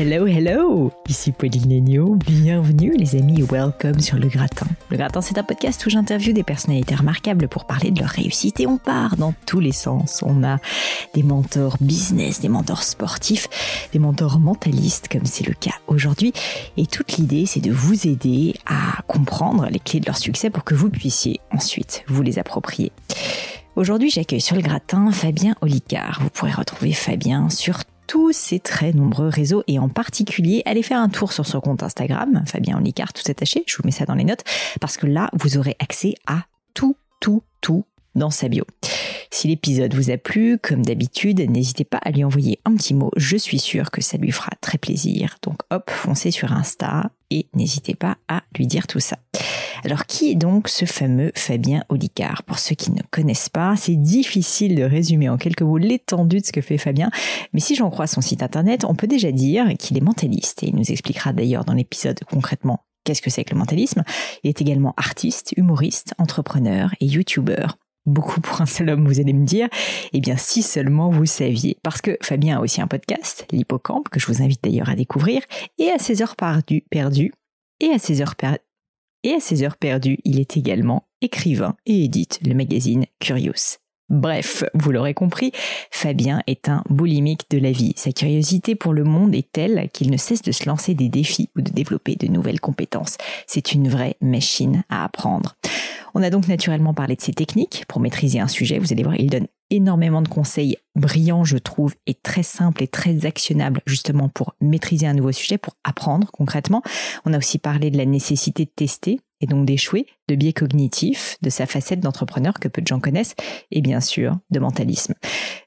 Hello, hello Ici Pauline Agneau, bienvenue les amis welcome sur Le Gratin. Le Gratin c'est un podcast où j'interviewe des personnalités remarquables pour parler de leur réussite et on part dans tous les sens. On a des mentors business, des mentors sportifs, des mentors mentalistes comme c'est le cas aujourd'hui et toute l'idée c'est de vous aider à comprendre les clés de leur succès pour que vous puissiez ensuite vous les approprier. Aujourd'hui, j'accueille sur le gratin Fabien Olicard. Vous pourrez retrouver Fabien sur tous ces très nombreux réseaux et en particulier, allez faire un tour sur son compte Instagram, Fabien Olicard, tout attaché, je vous mets ça dans les notes, parce que là, vous aurez accès à tout, tout, tout dans sa bio. Si l'épisode vous a plu, comme d'habitude, n'hésitez pas à lui envoyer un petit mot, je suis sûre que ça lui fera très plaisir. Donc hop, foncez sur Insta et n'hésitez pas à lui dire tout ça. Alors qui est donc ce fameux Fabien Olicard? Pour ceux qui ne connaissent pas, c'est difficile de résumer en quelques mots l'étendue de ce que fait Fabien, mais si j'en crois son site internet, on peut déjà dire qu'il est mentaliste, et il nous expliquera d'ailleurs dans l'épisode concrètement qu'est-ce que c'est que le mentalisme. Il est également artiste, humoriste, entrepreneur et youtubeur beaucoup pour un seul homme, vous allez me dire. Eh bien, si seulement vous saviez. Parce que Fabien a aussi un podcast, l'Hippocampe, que je vous invite d'ailleurs à découvrir, et à ses heures perdues, et à ses heures perdues, et à ses heures perdues, il est également écrivain et édite le magazine Curious. Bref, vous l'aurez compris, Fabien est un boulimique de la vie. Sa curiosité pour le monde est telle qu'il ne cesse de se lancer des défis ou de développer de nouvelles compétences. C'est une vraie machine à apprendre. On a donc naturellement parlé de ses techniques pour maîtriser un sujet. Vous allez voir, il donne énormément de conseils brillants, je trouve, et très simples et très actionnables justement pour maîtriser un nouveau sujet, pour apprendre concrètement. On a aussi parlé de la nécessité de tester et donc d'échouer, de biais cognitifs, de sa facette d'entrepreneur que peu de gens connaissent, et bien sûr de mentalisme.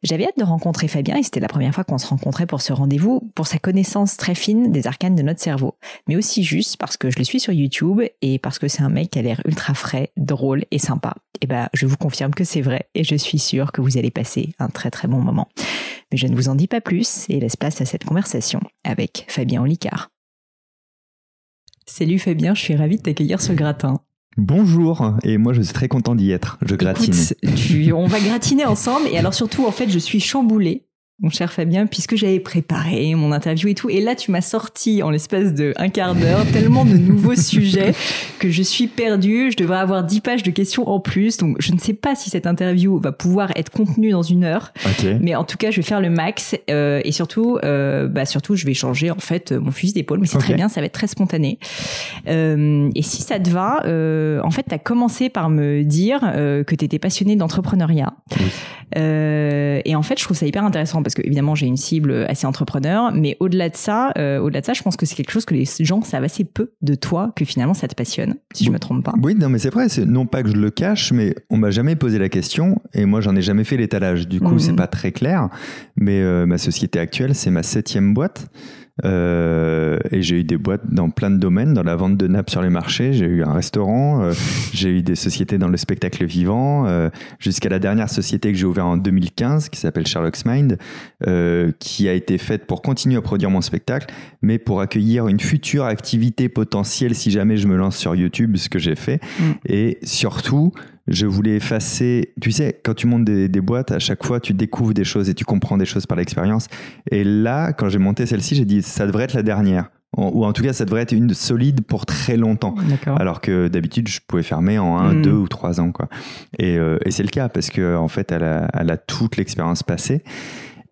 J'avais hâte de rencontrer Fabien, et c'était la première fois qu'on se rencontrait pour ce rendez-vous, pour sa connaissance très fine des arcanes de notre cerveau, mais aussi juste parce que je le suis sur YouTube et parce que c'est un mec qui a l'air ultra frais, drôle et sympa. Et ben, je vous confirme que c'est vrai, et je suis sûre que vous allez passer un très très bon moment. Mais je ne vous en dis pas plus et laisse place à cette conversation avec Fabien Olicard. Salut Fabien, je suis ravie de t'accueillir sur le gratin. Bonjour, et moi je suis très content d'y être. Je gratine. on va gratiner ensemble, et alors surtout, en fait, je suis chamboulée mon cher Fabien, puisque j'avais préparé mon interview et tout. Et là, tu m'as sorti en l'espace de un quart d'heure tellement de nouveaux sujets que je suis perdue. Je devrais avoir dix pages de questions en plus. Donc, je ne sais pas si cette interview va pouvoir être contenue dans une heure. Mais en tout cas, je vais faire le max. Euh, et surtout, euh, bah, surtout, je vais changer, en fait, mon fusil d'épaule. Mais c'est très bien, ça va être très spontané. Euh, et si ça te va, euh, en fait, tu as commencé par me dire euh, que tu étais passionné d'entrepreneuriat. Euh, et en fait, je trouve ça hyper intéressant parce que évidemment, j'ai une cible assez entrepreneur, mais au-delà de ça, euh, au-delà de ça, je pense que c'est quelque chose que les gens savent assez peu de toi, que finalement ça te passionne, si je me trompe pas. Oui, non, mais c'est vrai. C'est non pas que je le cache, mais on m'a jamais posé la question et moi, j'en ai jamais fait l'étalage. Du coup, c'est mhm. pas très clair. Mais euh, ma société actuelle, c'est ma septième boîte. Euh, et j'ai eu des boîtes dans plein de domaines, dans la vente de nappes sur les marchés. J'ai eu un restaurant, euh, j'ai eu des sociétés dans le spectacle vivant, euh, jusqu'à la dernière société que j'ai ouverte en 2015, qui s'appelle Sherlock's Mind, qui a été faite pour continuer à produire mon spectacle, mais pour accueillir une future activité potentielle si jamais je me lance sur YouTube, ce que j'ai fait. Mm. Et surtout, je voulais effacer. Tu sais, quand tu montes des, boîtes, à chaque fois, tu découvres des choses et tu comprends des choses par l'expérience. Et là, quand j'ai monté celle-ci, j'ai dit, ça devrait être la dernière. ou en tout cas, ça devrait être une solide pour très longtemps. Alors que d'habitude, je pouvais fermer en un, hmm. deux ou trois ans. Quoi. Et, euh, et c'est le cas parce qu'en en fait, elle a, elle a toute l'expérience passée.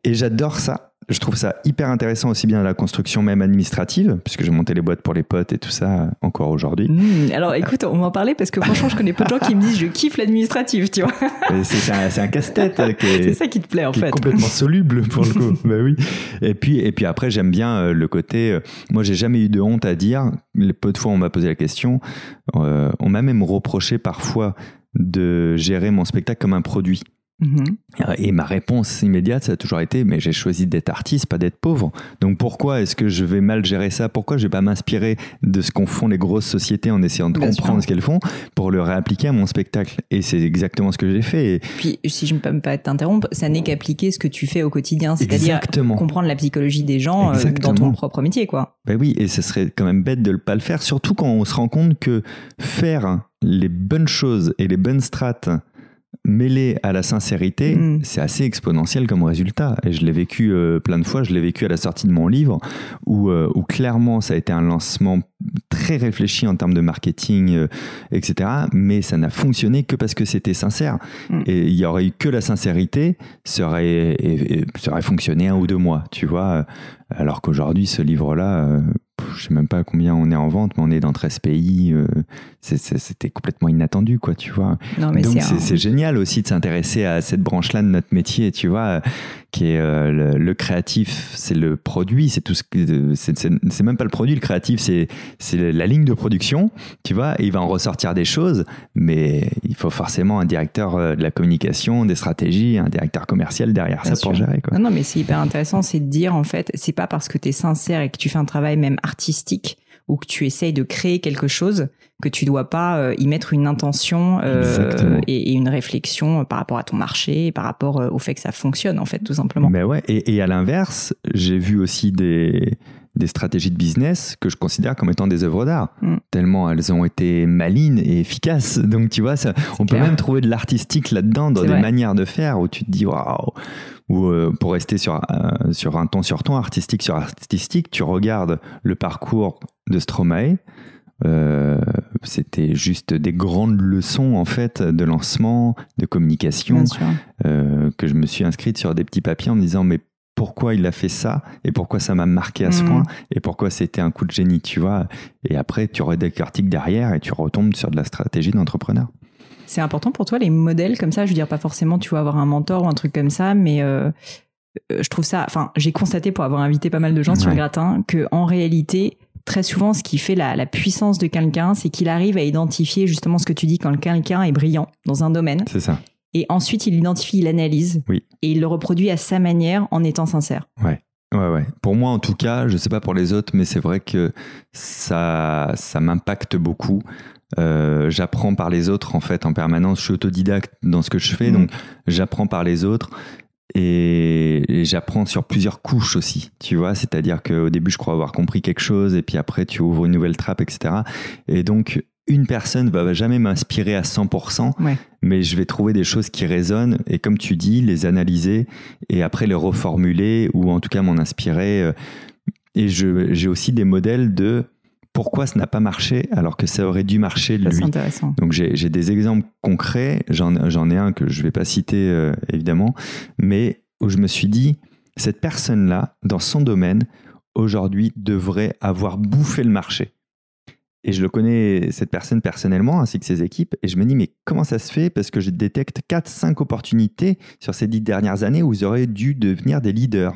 Et j'adore ça je trouve ça hyper intéressant aussi bien la construction même administrative, puisque j'ai monté les boîtes pour les potes et tout ça encore aujourd'hui. Mmh, alors écoute, on va en parler parce que franchement, je connais pas de gens qui me disent je kiffe l'administratif, tu vois. C'est un, casse-tête. C'est ça qui te plaît en qui fait. Est complètement soluble pour le coup. bah oui. Et puis, et puis après, j'aime bien euh, le côté. Euh, moi, j'ai jamais eu de honte à dire. Les peu de fois, on m'a posé la question. Euh, on m'a même reproché parfois de gérer mon spectacle comme un produit. Mhm. Et ma réponse immédiate, ça a toujours été, mais j'ai choisi d'être artiste, pas d'être pauvre. Donc pourquoi est-ce que je vais mal gérer ça? Pourquoi je vais pas m'inspirer de ce qu'ont font les grosses sociétés en essayant de comprendre ce qu'elles font pour le réappliquer à mon spectacle? Et c'est exactement ce que j'ai fait. Et... Puis, si je ne peux pas t'interrompre, ça n'est qu'appliquer ce que tu fais au quotidien, c'est-à-dire comprendre la psychologie des gens euh, dans ton propre métier, quoi. Ben oui, et ce serait quand même bête de ne pas le faire, surtout quand on se rend compte que faire les bonnes choses et les bonnes strates mêlé à la sincérité, mm. c'est assez exponentiel comme résultat. Et je l'ai vécu euh, plein de fois. Je l'ai vécu à la sortie de mon livre, où, euh, où, clairement ça a été un lancement très réfléchi en termes de marketing, euh, etc. Mais ça n'a fonctionné que parce que c'était sincère. Mm. Et il y aurait eu que la sincérité, ça aurait, ça aurait fonctionné un ou deux mois, tu vois. Alors qu'aujourd'hui, ce livre-là, je sais même pas combien on est en vente, mais on est dans 13 pays. Euh, c'était complètement inattendu, quoi, tu vois. Donc c'est génial aussi de s'intéresser à cette branche-là de notre métier, tu vois qui est euh, le, créatif, c'est le produit, c'est tout ce que c'est même pas le produit, le créatif, c'est c'est la ligne de production, tu vois. il va en ressortir des choses, mais il faut forcément un directeur euh, de la communication, des stratégies, un directeur commercial derrière ça pour gérer. Quoi. Non, non, mais c'est hyper intéressant, c'est de dire en fait, c'est pas parce que tu es sincère et que tu fais un travail même artistique ou que tu essayes de créer quelque chose que tu dois pas euh, y mettre une intention euh, et, une réflexion par rapport à ton marché, par rapport euh, au fait que ça fonctionne en fait tout simplement. Mais ouais, et, à l'inverse, j'ai vu aussi des des stratégies de business que je considère comme étant des œuvres d'art, mm. tellement elles ont été malines et efficaces. Donc tu vois, ça, on peut même trouver de l'artistique là-dedans, dans des manières de faire où tu te dis waouh. Ou pour rester sur sur un ton sur ton artistique sur artistique, tu regardes le parcours de Stromae. Euh, c'était juste des grandes leçons en fait de lancement, de communication, euh, que je me suis inscrite sur des petits papiers en me disant mais pourquoi il a fait ça et pourquoi ça m'a marqué à ce mm. point et pourquoi c'était un coup de génie, tu vois. Et après, tu articles derrière et tu retombes sur de la stratégie d'entrepreneur. C'est important pour toi les modèles comme ça? Je veux dire pas forcément tu vas avoir un mentor ou un truc comme ça, mais euh, je trouve ça. Enfin, j'ai constaté pour avoir invité pas mal de gens sur le gratin que en réalité très souvent, ce qui fait la, puissance de quelqu'un, c'est qu'il arrive à identifier justement ce que tu dis quand quelqu'un est brillant dans un domaine. C'est ça. Et ensuite, il identifie, il analyse. Oui. Et il le reproduit à sa manière en étant sincère. Ouais. Ouais, ouais. Pour moi, en tout cas, je sais pas pour les autres, mais c'est vrai que ça, ça m'impacte beaucoup. Euh, j'apprends par les autres en fait en permanence. Je suis autodidacte dans ce que je fais, mmh. donc j'apprends par les autres et, j'apprends sur plusieurs couches aussi, tu vois, c'est-à-dire qu'au début je crois avoir compris quelque chose et puis après tu ouvres une nouvelle trappe, etc. Et donc une personne va jamais m'inspirer à 100%, mais je vais trouver des choses qui résonnent et comme tu dis, les analyser et après les reformuler ou en tout cas m'en inspirer. Euh, et j'ai aussi des modèles de pourquoi ça n'a pas marché alors que ça aurait dû marcher lui. C'est intéressant. Donc j'ai des exemples concrets, j'en ai un que je ne vais pas citer euh, évidemment, mais où je me suis dit, cette personne-là, dans son domaine, aujourd'hui devrait avoir bouffé le marché. Et je le connais, cette personne personnellement, ainsi que ses équipes, et je me dis, mais comment ça se fait? Parce que je détecte 4-5 opportunités sur ces dix dernières années où ils auraient dû devenir des leaders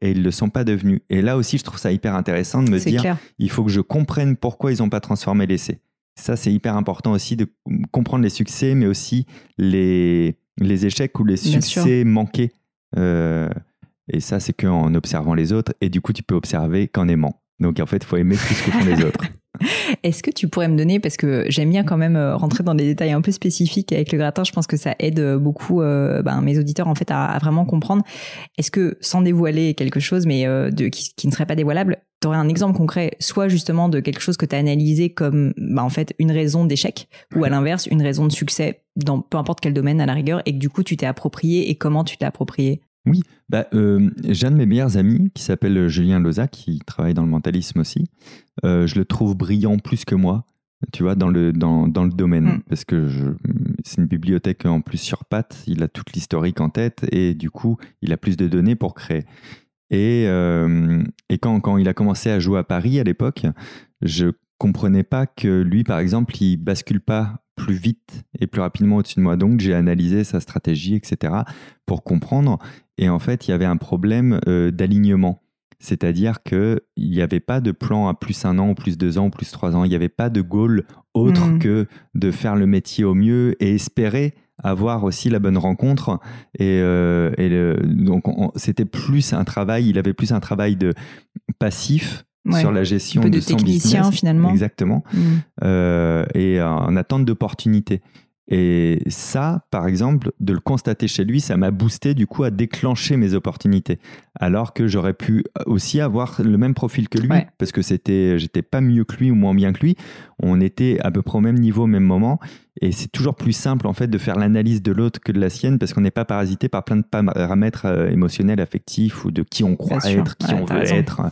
et ils ne le sont pas devenus. Et là aussi, je trouve ça hyper intéressant de me dire, il faut que je comprenne pourquoi ils n'ont pas transformé l'essai. Ça, c'est hyper important aussi de comprendre les succès, mais aussi les, les échecs ou les succès manqués. Euh, et ça, c'est qu'en observant les autres. Et du coup, tu peux observer qu'en aimant. Donc, en fait, il faut aimer ce que font les autres. Est-ce que tu pourrais me donner, parce que j'aime bien quand même euh, rentrer dans des détails un peu spécifiques avec le gratin, je pense que ça aide euh, beaucoup euh, ben, mes auditeurs en fait à, vraiment comprendre. Est-ce que sans dévoiler quelque chose, mais de, qui, ne serait pas dévoilable, tu aurais un exemple concret, soit justement de quelque chose que tu as analysé comme ben, en fait une raison d'échec, ou à l'inverse une raison de succès dans peu importe quel domaine à la rigueur, et que du coup tu t'es approprié et comment tu t'es approprié? Oui, bah, euh, j'ai un de mes meilleurs amis qui s'appelle Julien Loza, qui travaille dans le mentalisme aussi. Euh, je le trouve brillant plus que moi, tu vois, dans le, dans, dans le domaine. Mm. Parce que c'est une bibliothèque en plus sur pattes, il a toute l'historique en tête et du coup, il a plus de données pour créer. Et, euh, et quand, quand il a commencé à jouer à Paris à l'époque, je comprenais pas que lui, par exemple, il bascule pas plus vite et plus rapidement au-dessus de moi. Donc, j'ai analysé sa stratégie, etc., pour comprendre. Et en fait, il y avait un problème euh, d'alignement. C'est-à-dire qu'il n'y avait pas de plan à plus un an, plus deux ans, plus trois ans. Il n'y avait pas de goal autre Mhm. que de faire le métier au mieux et espérer avoir aussi la bonne rencontre. Et, euh, et le- donc, on- c'était plus un travail, il avait plus un travail de passif Ouais. sur la gestion Un peu de son technicien, business. finalement. Exactement. Mm. Euh, et en attente d'opportunités. Et ça, par exemple, de le constater chez lui, ça m'a boosté du coup à déclencher mes opportunités. Alors que j'aurais pu aussi avoir le même profil que lui, Ouais. parce que c'était, j'étais pas mieux que lui ou moins bien que lui. On était à peu près au même niveau, au même moment. Et c'est toujours plus simple en fait de faire l'analyse de l'autre que de la sienne, parce qu'on n'est pas parasité par plein de paramètres euh, émotionnels, affectifs ou de qui on croit être, qui Ouais, on veut raison. être.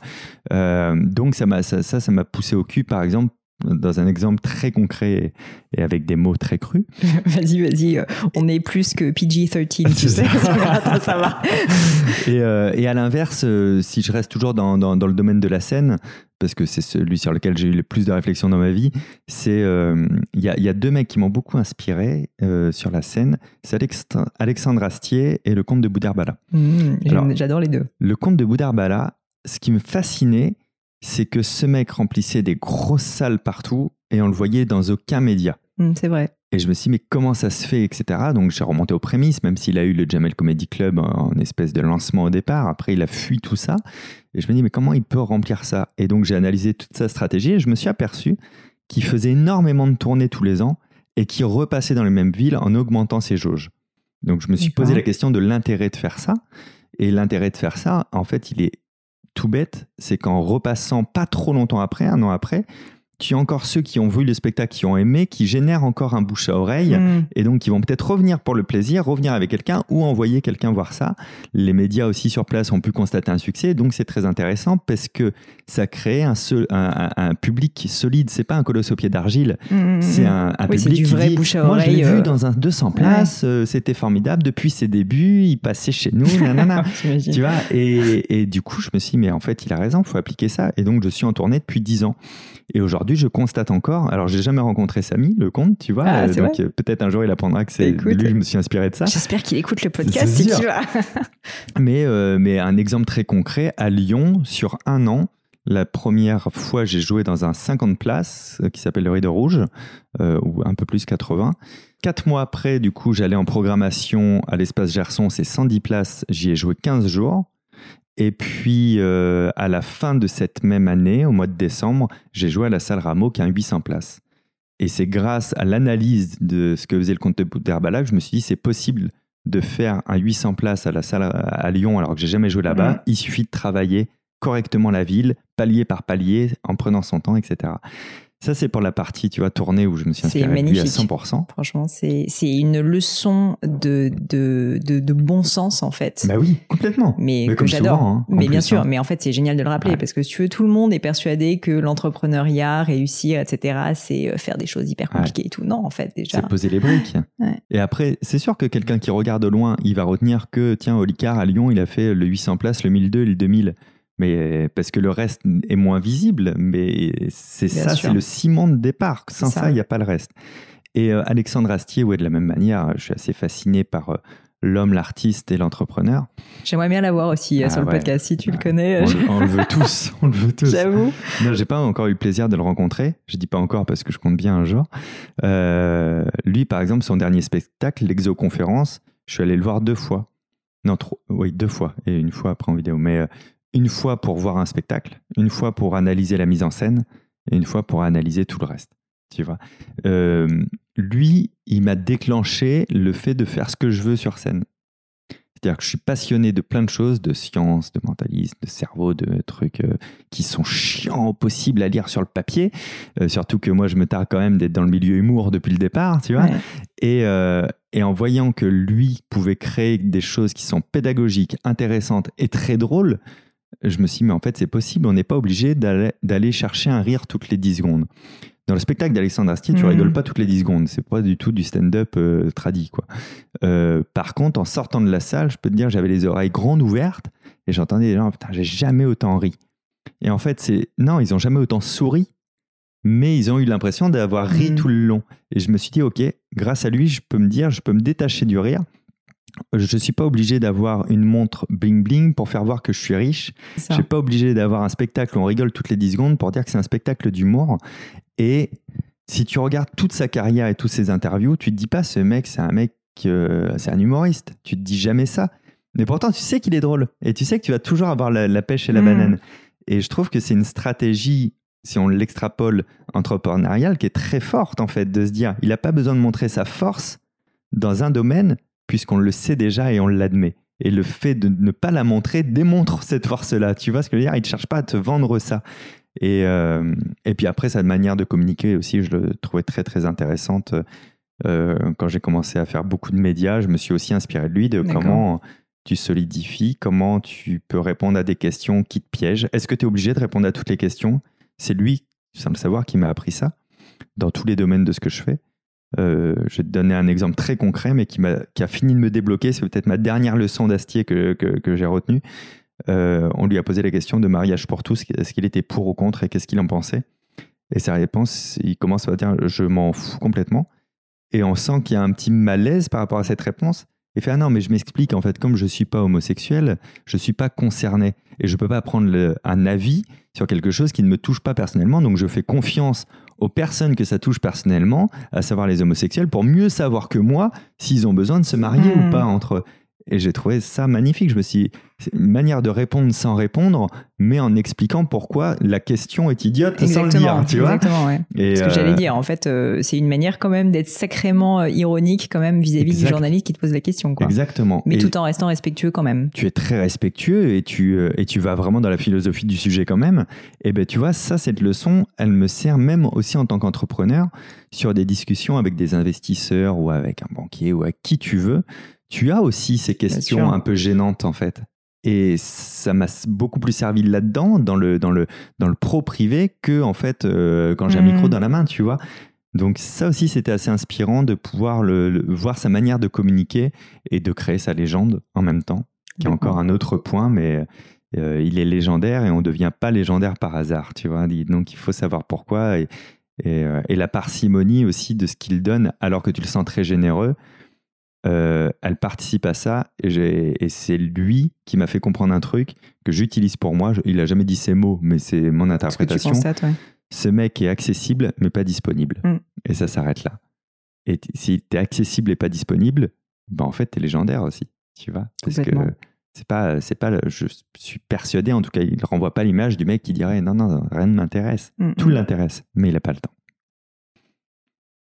Euh, donc ça m'a, ça, ça m'a poussé au cul, par exemple, dans un exemple très concret et avec des mots très crus. Vas-y, vas-y. euh, On est plus que PG-13, tu sais. ça. Va. Et, euh, et à l'inverse, euh, si je reste toujours dans, dans, dans le domaine de la scène, parce que c'est celui sur lequel j'ai eu le plus de réflexion dans ma vie, c'est euh, il y, a, il y a deux mecs qui m'ont beaucoup inspiré euh, sur la scène. C'est Alex- Alexandre Astier et le comte de. Mm, j'aime- Alors- J'adore les deux. Le comte de Boudherbala, ce qui me fascinait, c'est que ce mec remplissait des grosses salles partout et on le voyait dans aucun média. Mm, C'est vrai. Et je me suis dit, mais comment ça se fait, etc. Donc j'ai remonté aux prémices, même s'il a eu le Jamel Comedy Club en espèce de lancement au départ. Après, il a fui tout ça. Et je me dis, mais comment il peut remplir ça? Et donc j'ai analysé toute sa stratégie et je me suis aperçu qu'il faisait énormément de tournées tous les ans et qu'il repassait dans les mêmes villes en augmentant ses jauges. Donc je me suis posé la question de l'intérêt de faire ça. Et l'intérêt de faire ça, en fait, il est tout bête. C'est qu'en repassant pas trop longtemps après, un an après, tu as encore ceux qui ont vu le spectacle, qui ont aimé, qui génèrent encore un bouche à oreille. Mm. Et donc, ils vont peut-être revenir pour le plaisir, revenir avec quelqu'un ou envoyer quelqu'un voir ça. Les médias aussi sur place ont pu constater un succès. Donc, c'est très intéressant parce que ça crée un, seul- un, un- un public solide. C'est pas un colosse au pied d'argile. Mm, C'est mm. un, un Oui, c'est public du qui vrai dit, bouche à Moi, je l'ai oreille, vu euh, dans un 200 places. euh, C'était formidable. Depuis ses débuts, il passait chez nous. nanana. Tu vois, et, et du coup, je me suis dit, mais en fait, il a raison, il faut appliquer ça. Et donc, je suis en tournée depuis 10 ans. Et aujourd'hui, je constate encore, alors j'ai jamais rencontré Samy, le comte, tu vois, Ah, euh, donc euh, peut-être un jour il apprendra que c'est lui, je me suis inspiré de ça. J'espère qu'il écoute le podcast, si tu vas. Mais, euh, mais un exemple très concret, à Lyon, sur un an, la première fois, j'ai joué dans un 50 places qui s'appelle le Rideau Rouge, euh, ou un peu plus 80. Quatre mois après, du coup, j'allais en programmation à l'espace Gerson, c'est 110 places, j'y ai joué 15 jours. Et puis, euh, à la fin de cette même année, au mois de décembre, j'ai joué à la salle Rameau qui a un 800 places. Et c'est grâce à l'analyse de ce que faisait le comte de Boudherbala que je me suis dit, c'est possible de faire un 800 places à la salle à- Lyon alors que j'ai jamais joué là-bas. Mhm. Il suffit de travailler correctement la ville, palier par palier, en prenant son temps, etc. Ça, c'est pour la partie, tu vois, tournée où je me suis C'est inspiré lui à magnifique. 100%. Franchement, c'est c'est une leçon de, de, de, de bon sens, en fait. Bah oui, complètement. mais, Mais que j'adore. hein, mais bien plus, sûr, hein. mais en fait, c'est génial de le rappeler Ouais. parce que si tu veux, tout le monde est persuadé que l'entrepreneuriat, réussir, etc., c'est euh, faire des choses hyper Ouais. compliquées et tout. Non, en fait, déjà. C'est poser les briques. Ouais. Et après, c'est sûr que quelqu'un qui regarde de loin, il va retenir que, tiens, Olicard à Lyon, il a fait le 800 places, le 1002 et le 2000. Mais parce que le reste est moins visible, mais c'est ça, c'est le ciment de départ. Sans ça. il n'y a pas le reste. Et euh, Alexandre Astier, ouais, de la même manière, je suis assez fasciné par euh, l'homme, l'artiste et l'entrepreneur. J'aimerais bien l'avoir aussi euh, Ah sur le podcast si tu le Ouais. connais. On, le- on le veut tous, on le veut tous. J'avoue. Non, j'ai pas encore eu le plaisir de le rencontrer. Je dis pas encore parce que je compte bien un jour. Lui, par exemple, son dernier spectacle, l'exoconférence, je suis allé le voir deux fois. Non, trois, oui, deux fois. Et une fois après en vidéo. Mais une fois pour voir un spectacle, une fois pour analyser la mise en scène, et une fois pour analyser tout le reste. Tu vois. Euh, lui, il m'a déclenché le fait de faire ce que je veux sur scène. C'est-à-dire que je suis passionné de plein de choses, de science, de mentalisme, de cerveau, de trucs euh, qui sont chiants au possible à lire sur le papier. Euh, surtout que moi, je me tarde quand même d'être dans le milieu humour depuis le départ, tu vois. Ouais. Et, euh, et, en voyant que lui pouvait créer des choses qui sont pédagogiques, intéressantes et très drôles, je me suis dit, mais en fait, c'est possible, on n'est pas obligé d'aller chercher un rire toutes les 10 secondes. Dans le spectacle d'Alexandre Astier, tu mmh. rigoles pas toutes les 10 secondes. C'est pas du tout du stand-up euh, tradit, quoi. Euh, par contre, en sortant de la salle, je peux te dire, j'avais les oreilles grandes ouvertes et j'entendais des gens, putain, j'ai jamais autant ri. Et en fait, c'est, non, ils ont jamais autant souri, mais ils ont eu l'impression d'avoir ri mmh. tout le long. Et je me suis dit, ok, grâce à lui, je peux me dire, je peux me détacher du rire. Je ne suis pas obligé d'avoir une montre bling bling pour faire voir que je suis riche. Je suis pas obligé d'avoir un spectacle où on rigole toutes les 10 secondes pour dire que c'est un spectacle d'humour. Et si tu regardes toute sa carrière et toutes ses interviews, tu te dis pas ce mec, c'est un mec, euh, c'est un humoriste. Tu te dis jamais ça. Mais pourtant, tu sais qu'il est drôle. Et tu sais que tu vas toujours avoir la, pêche et la mmh. banane. Et je trouve que c'est une stratégie, si on l'extrapole entrepreneuriale, qui est très forte en fait, de se dire, il n'a pas besoin de montrer sa force dans un domaine, puisqu'on le sait déjà et on l'admet. Et le fait de ne pas la montrer démontre cette force-là. Tu vois ce que je veux dire? Il ne cherche pas à te vendre ça. Et, euh, et puis après, sa manière de communiquer aussi, je le trouvais très très intéressante. Euh, quand j'ai commencé à faire beaucoup de médias, je me suis aussi inspiré de lui, de comment tu solidifies, comment tu peux répondre à des questions qui te piègent. Est-ce que tu es obligé de répondre à toutes les questions? C'est lui, sans le savoir, qui m'a appris ça dans tous les domaines de ce que je fais. Euh, je vais te donner un exemple très concret, mais qui, a, fini de me débloquer. C'est peut-être ma dernière leçon d'Astier que, j'ai retenue. Euh, on lui a posé la question de mariage pour tous, est-ce qu'il était pour ou contre et qu'est-ce qu'il en pensait? Et sa réponse, il commence à dire je m'en fous complètement. Et on sent qu'il y a un petit malaise par rapport à cette réponse. Il fait ah non mais je m'explique en fait comme je suis pas homosexuel, je suis pas concerné et je peux pas prendre un avis sur quelque chose qui ne me touche pas personnellement donc je fais confiance aux personnes que ça touche personnellement, à savoir les homosexuels, pour mieux savoir que moi s'ils ont besoin de se marier ou hmm. pas entre eux. Et j'ai trouvé ça magnifique. Je me suis c'est une manière de répondre sans répondre, mais en expliquant pourquoi la question est idiote sans le dire, tu vois. Exactement, ouais. Et Ce que j'allais euh, dire, en fait, euh, c'est une manière quand même d'être sacrément euh, ironique quand même vis-à-vis du journaliste qui te pose la question, quoi. Exactement. Mais tout en restant respectueux quand même. Tu es très respectueux et tu et tu vas vraiment dans la philosophie du sujet quand même. Et ben tu vois, ça cette leçon, elle me sert même aussi en tant qu'entrepreneur sur des discussions avec des investisseurs ou avec un banquier ou à qui tu veux tu as aussi ces questions un peu gênantes en fait. Et ça m'a beaucoup plus servi là-dedans, dans le, dans, le, dans le pro privé, que en fait euh, quand j'ai un micro mmh. dans la main, tu vois. Donc ça aussi, c'était assez inspirant de pouvoir le, voir sa manière de communiquer et de créer sa légende en même temps, qui est encore un autre point, mais euh, il est légendaire et on ne devient pas légendaire par hasard, tu vois. Donc il faut savoir pourquoi et, et, euh, et la parcimonie aussi de ce qu'il donne, alors que tu le sens très généreux. Euh, elle participe à ça et, c'est lui qui m'a fait comprendre un truc que j'utilise pour moi. il n'a jamais dit ces mots, mais c'est mon interprétation. Ce, mec est accessible mais pas disponible. Mm. Et ça s'arrête là. Et si tu es accessible et pas disponible, ben en fait, tu es légendaire aussi. Tu vois Parce que c'est pas, c'est pas, je suis persuadé, en tout cas, il renvoie pas l'image du mec qui dirait non, non, rien ne m'intéresse. Mm, Tout mm. l'intéresse, mais il n'a pas le temps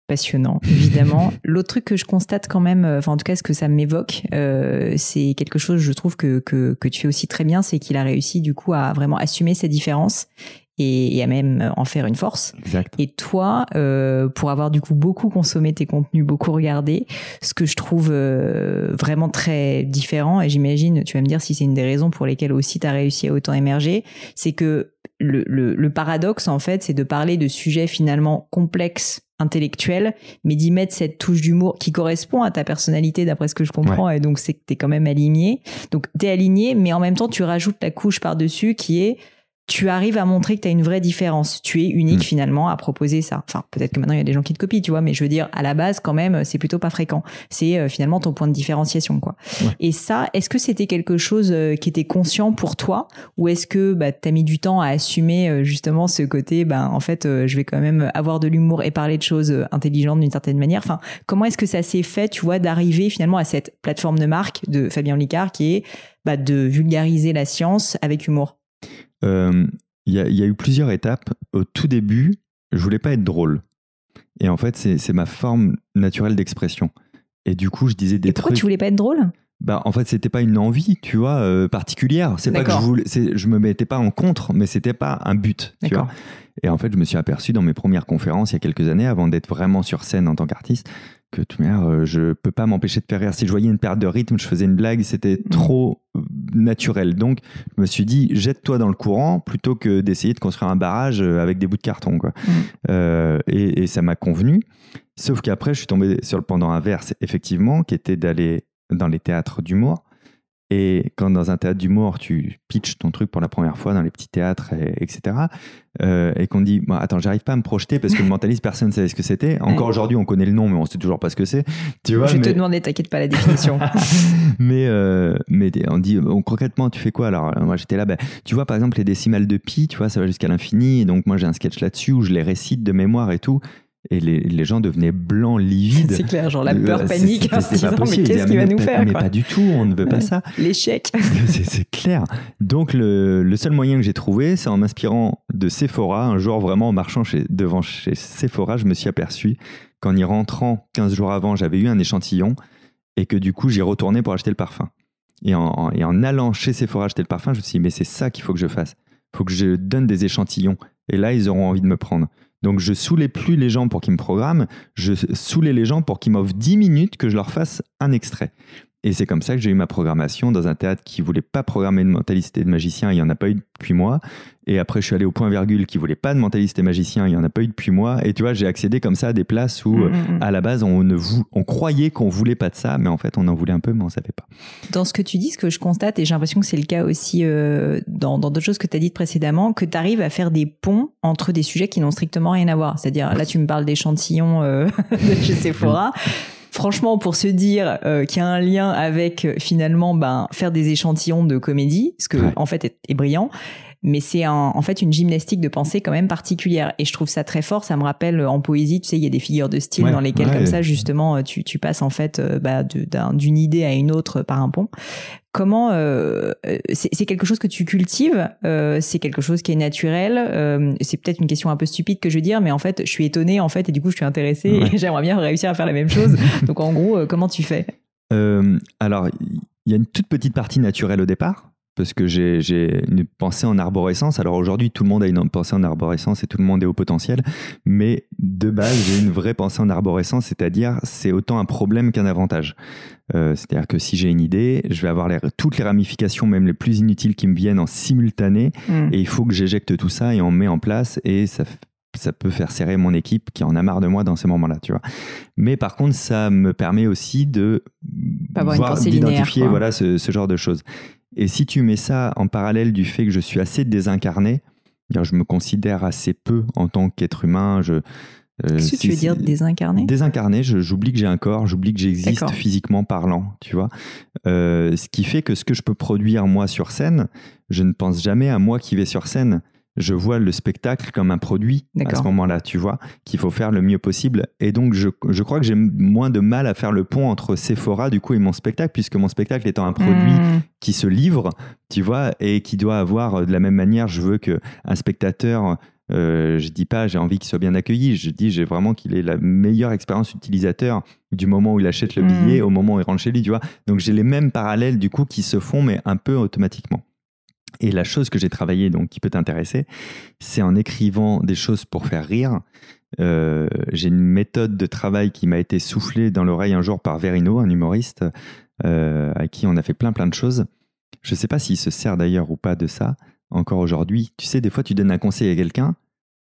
passionnant, évidemment. L'autre truc que je constate quand même, euh, enfin en tout cas ce que ça m'évoque, euh, c'est quelque chose, je trouve que, que, que tu fais aussi très bien, c'est qu'il a réussi du coup à vraiment assumer ses différences et, à même en faire une force. Exact. Et toi, euh, pour avoir du coup beaucoup consommé tes contenus, beaucoup regardé, ce que je trouve euh, vraiment très différent, et j'imagine, tu vas me dire si c'est une des raisons pour lesquelles aussi tu as réussi à autant émerger, c'est que le, le, le paradoxe en fait, c'est de parler de sujets finalement complexes intellectuel, mais d'y mettre cette touche d'humour qui correspond à ta personnalité d'après ce que je comprends, et donc c'est que tu es quand même aligné. Donc tu es aligné, mais en même temps tu rajoutes la couche par-dessus qui est tu arrives à montrer que tu as une vraie différence. Tu es unique mm. finalement à proposer ça. Enfin, peut-être que maintenant il y a des gens qui te copient, tu vois, mais je veux dire, à la base, quand même, c'est plutôt pas fréquent. C'est euh, finalement ton point de différenciation, quoi. Et ça, est-ce que c'était quelque chose euh, qui était conscient pour toi? Ou est-ce que bah, tu as mis du temps à assumer euh, justement ce côté, bah, en fait, je vais quand même avoir de l'humour et parler de choses intelligentes d'une certaine manière? Enfin, comment est-ce que ça s'est fait, tu vois, d'arriver finalement à cette plateforme de marque de Fabien Licard qui est bah, de vulgariser la science avec humour? Euh, il y, a eu plusieurs étapes. Au tout début, je voulais pas être drôle. Et en fait, c'est ma forme naturelle d'expression. Et du coup, je disais des Et pourquoi tu voulais pas être drôle? Bah, en fait, c'était pas une envie, tu vois, euh, particulière. C'est pas que je voulais, je me mettais pas en contre, mais c'était pas un but, tu vois. Et en fait, je me suis aperçu dans mes premières conférences il y a quelques années, avant d'être vraiment sur scène en tant qu'artiste, que tout euh, je peux pas m'empêcher de faire rire. Si je voyais une perte de rythme, je faisais une blague, c'était mm. trop naturel. Donc, je me suis dit, jette-toi dans le courant plutôt que d'essayer de construire un barrage euh, avec des bouts de carton, quoi. Mm. et, et, ça m'a convenu. Sauf qu'après, je suis tombé sur le pendant inverse, effectivement, qui était d'aller dans les théâtres d'humour. Et quand dans un théâtre d'humour, tu pitches ton truc pour la première fois dans les petits théâtres, etc., euh, et qu'on dit, attends, j'arrive pas à me projeter parce que le mentaliste, personne ne savait ce que c'était. Encore aujourd'hui, on connaît le nom, mais on sait toujours pas ce que c'est. Tu vois, Je vais te demander, t'inquiète pas la définition. mais, euh, mais on dit, concrètement, tu fais quoi Alors, moi, j'étais là, ben, tu vois, par exemple, les décimales de pi, tu vois, ça va jusqu'à l'infini. Et donc, moi, j'ai un sketch là-dessus où je les récite de mémoire et tout. Et les, les, gens devenaient blancs, livides. C'est clair, genre la peur, panique, c'est pas possible. mais qu'est-ce qu'il va nous faire Mais pas du tout, on ne veut pas ça. L'échec. c'est clair. Donc le, le, seul moyen que j'ai trouvé, c'est en m'inspirant de Sephora. Un jour, vraiment, en marchant chez, devant chez Sephora, je me suis aperçu qu'en y rentrant 15 jours avant, j'avais eu un échantillon et que du coup, j'y retourné pour acheter le parfum. Et en, et en allant chez Sephora acheter le parfum, je me suis dit, mais c'est ça qu'il faut que je fasse. Il faut que je donne des échantillons. Et là, ils auront envie de me prendre. Donc je saoulais plus les gens pour qu'ils me programment, je saoulais les gens pour qu'ils m'offrent 10 minutes que je leur fasse un extrait. Et c'est comme ça que j'ai eu ma programmation dans un théâtre qui voulait pas programmer de mentaliste et de magicien, il n'y en a pas eu depuis moi. Et après, je suis allé au point virgule qui voulait pas de mentaliste et magicien, il n'y en a pas eu depuis moi. Et tu vois, j'ai accédé comme ça à des places où, mm, mm, mm. à la base, on, ne on croyait qu'on voulait pas de ça, mais en fait, on en voulait un peu, mais on savait pas. Dans ce que tu dis, ce que je constate, et j'ai l'impression que c'est le cas aussi euh, dans d'autres choses que tu as dites précédemment, que tu arrives à faire des ponts entre des sujets qui n'ont strictement rien à voir. C'est-à-dire, là, tu me parles d'échantillons euh, de chez Sephora franchement, pour se dire euh, qu'il y a un lien avec euh, finalement ben, faire des échantillons de comédie, ce que en fait est, brillant, mais c'est en fait une gymnastique de pensée quand même particulière. Et je trouve ça très fort. Ça me rappelle euh, en poésie, tu sais, il y a des figures de style dans lesquelles comme ça justement tu, tu passes en fait bah, d'une idée à une autre par un pont. Comment euh, c'est quelque chose que tu cultives euh, c'est quelque chose qui est naturel euh, c'est peut-être une question un peu stupide que je veux dire mais en fait je suis étonnée en fait et du coup je suis intéressée et j'aimerais bien réussir à faire la même chose. Donc en gros comment tu fais? Alors il y a une toute petite partie naturelle au départ parce que j'ai une pensée en arborescence. Alors aujourd'hui, tout le monde a une pensée en arborescence et tout le monde est au potentiel, mais de base, j'ai une vraie pensée en arborescence, c'est-à-dire c'est autant un problème qu'un avantage. Euh, c'est-à-dire que si j'ai une idée, je vais avoir toutes les ramifications, même les plus inutiles, qui me viennent en simultané, hmm. et il faut que j'éjecte tout ça et on met en place, et ça ça peut faire serrer mon équipe qui en a marre de moi dans ces moments-là, tu vois. Mais par contre, ça me permet aussi de voir, d'identifier voilà ce, ce, genre de choses. Et si tu mets ça en parallèle du fait que je suis assez désincarné, je me considère assez peu en tant qu'être humain. Je, euh, Qu'est-ce que tu veux dire désincarné? Désincarné, j'oublie que j'ai un corps, j'oublie que j'existe physiquement parlant, tu vois. Euh, ce qui fait que ce que je peux produire moi sur scène, je ne pense jamais à moi qui vais sur scène je vois le spectacle comme un produit à ce moment-là, tu vois, qu'il faut faire le mieux possible. Et donc, je, crois que j'ai moins de mal à faire le pont entre Sephora, du coup, et mon spectacle, puisque mon spectacle étant un produit hmm. qui se livre, tu vois, et qui doit avoir, euh, de la même manière, je veux qu'un spectateur, euh, je dis pas j'ai envie qu'il soit bien accueilli, je dis j'ai vraiment qu'il ait la meilleure expérience utilisateur du moment où il achète le hmm. billet au moment où il rentre chez lui, tu vois. Donc, j'ai les mêmes parallèles, du coup, qui se font, mais un peu automatiquement. Et la chose que j'ai travaillée, donc qui peut t'intéresser, c'est en écrivant des choses pour faire rire. Euh, j'ai une méthode de travail qui m'a été soufflée dans l'oreille un jour par Verino, un humoriste, euh, à qui on a fait plein plein de choses. Je ne sais pas s'il se sert d'ailleurs ou pas de ça encore aujourd'hui. Tu sais, des fois, tu donnes un conseil à quelqu'un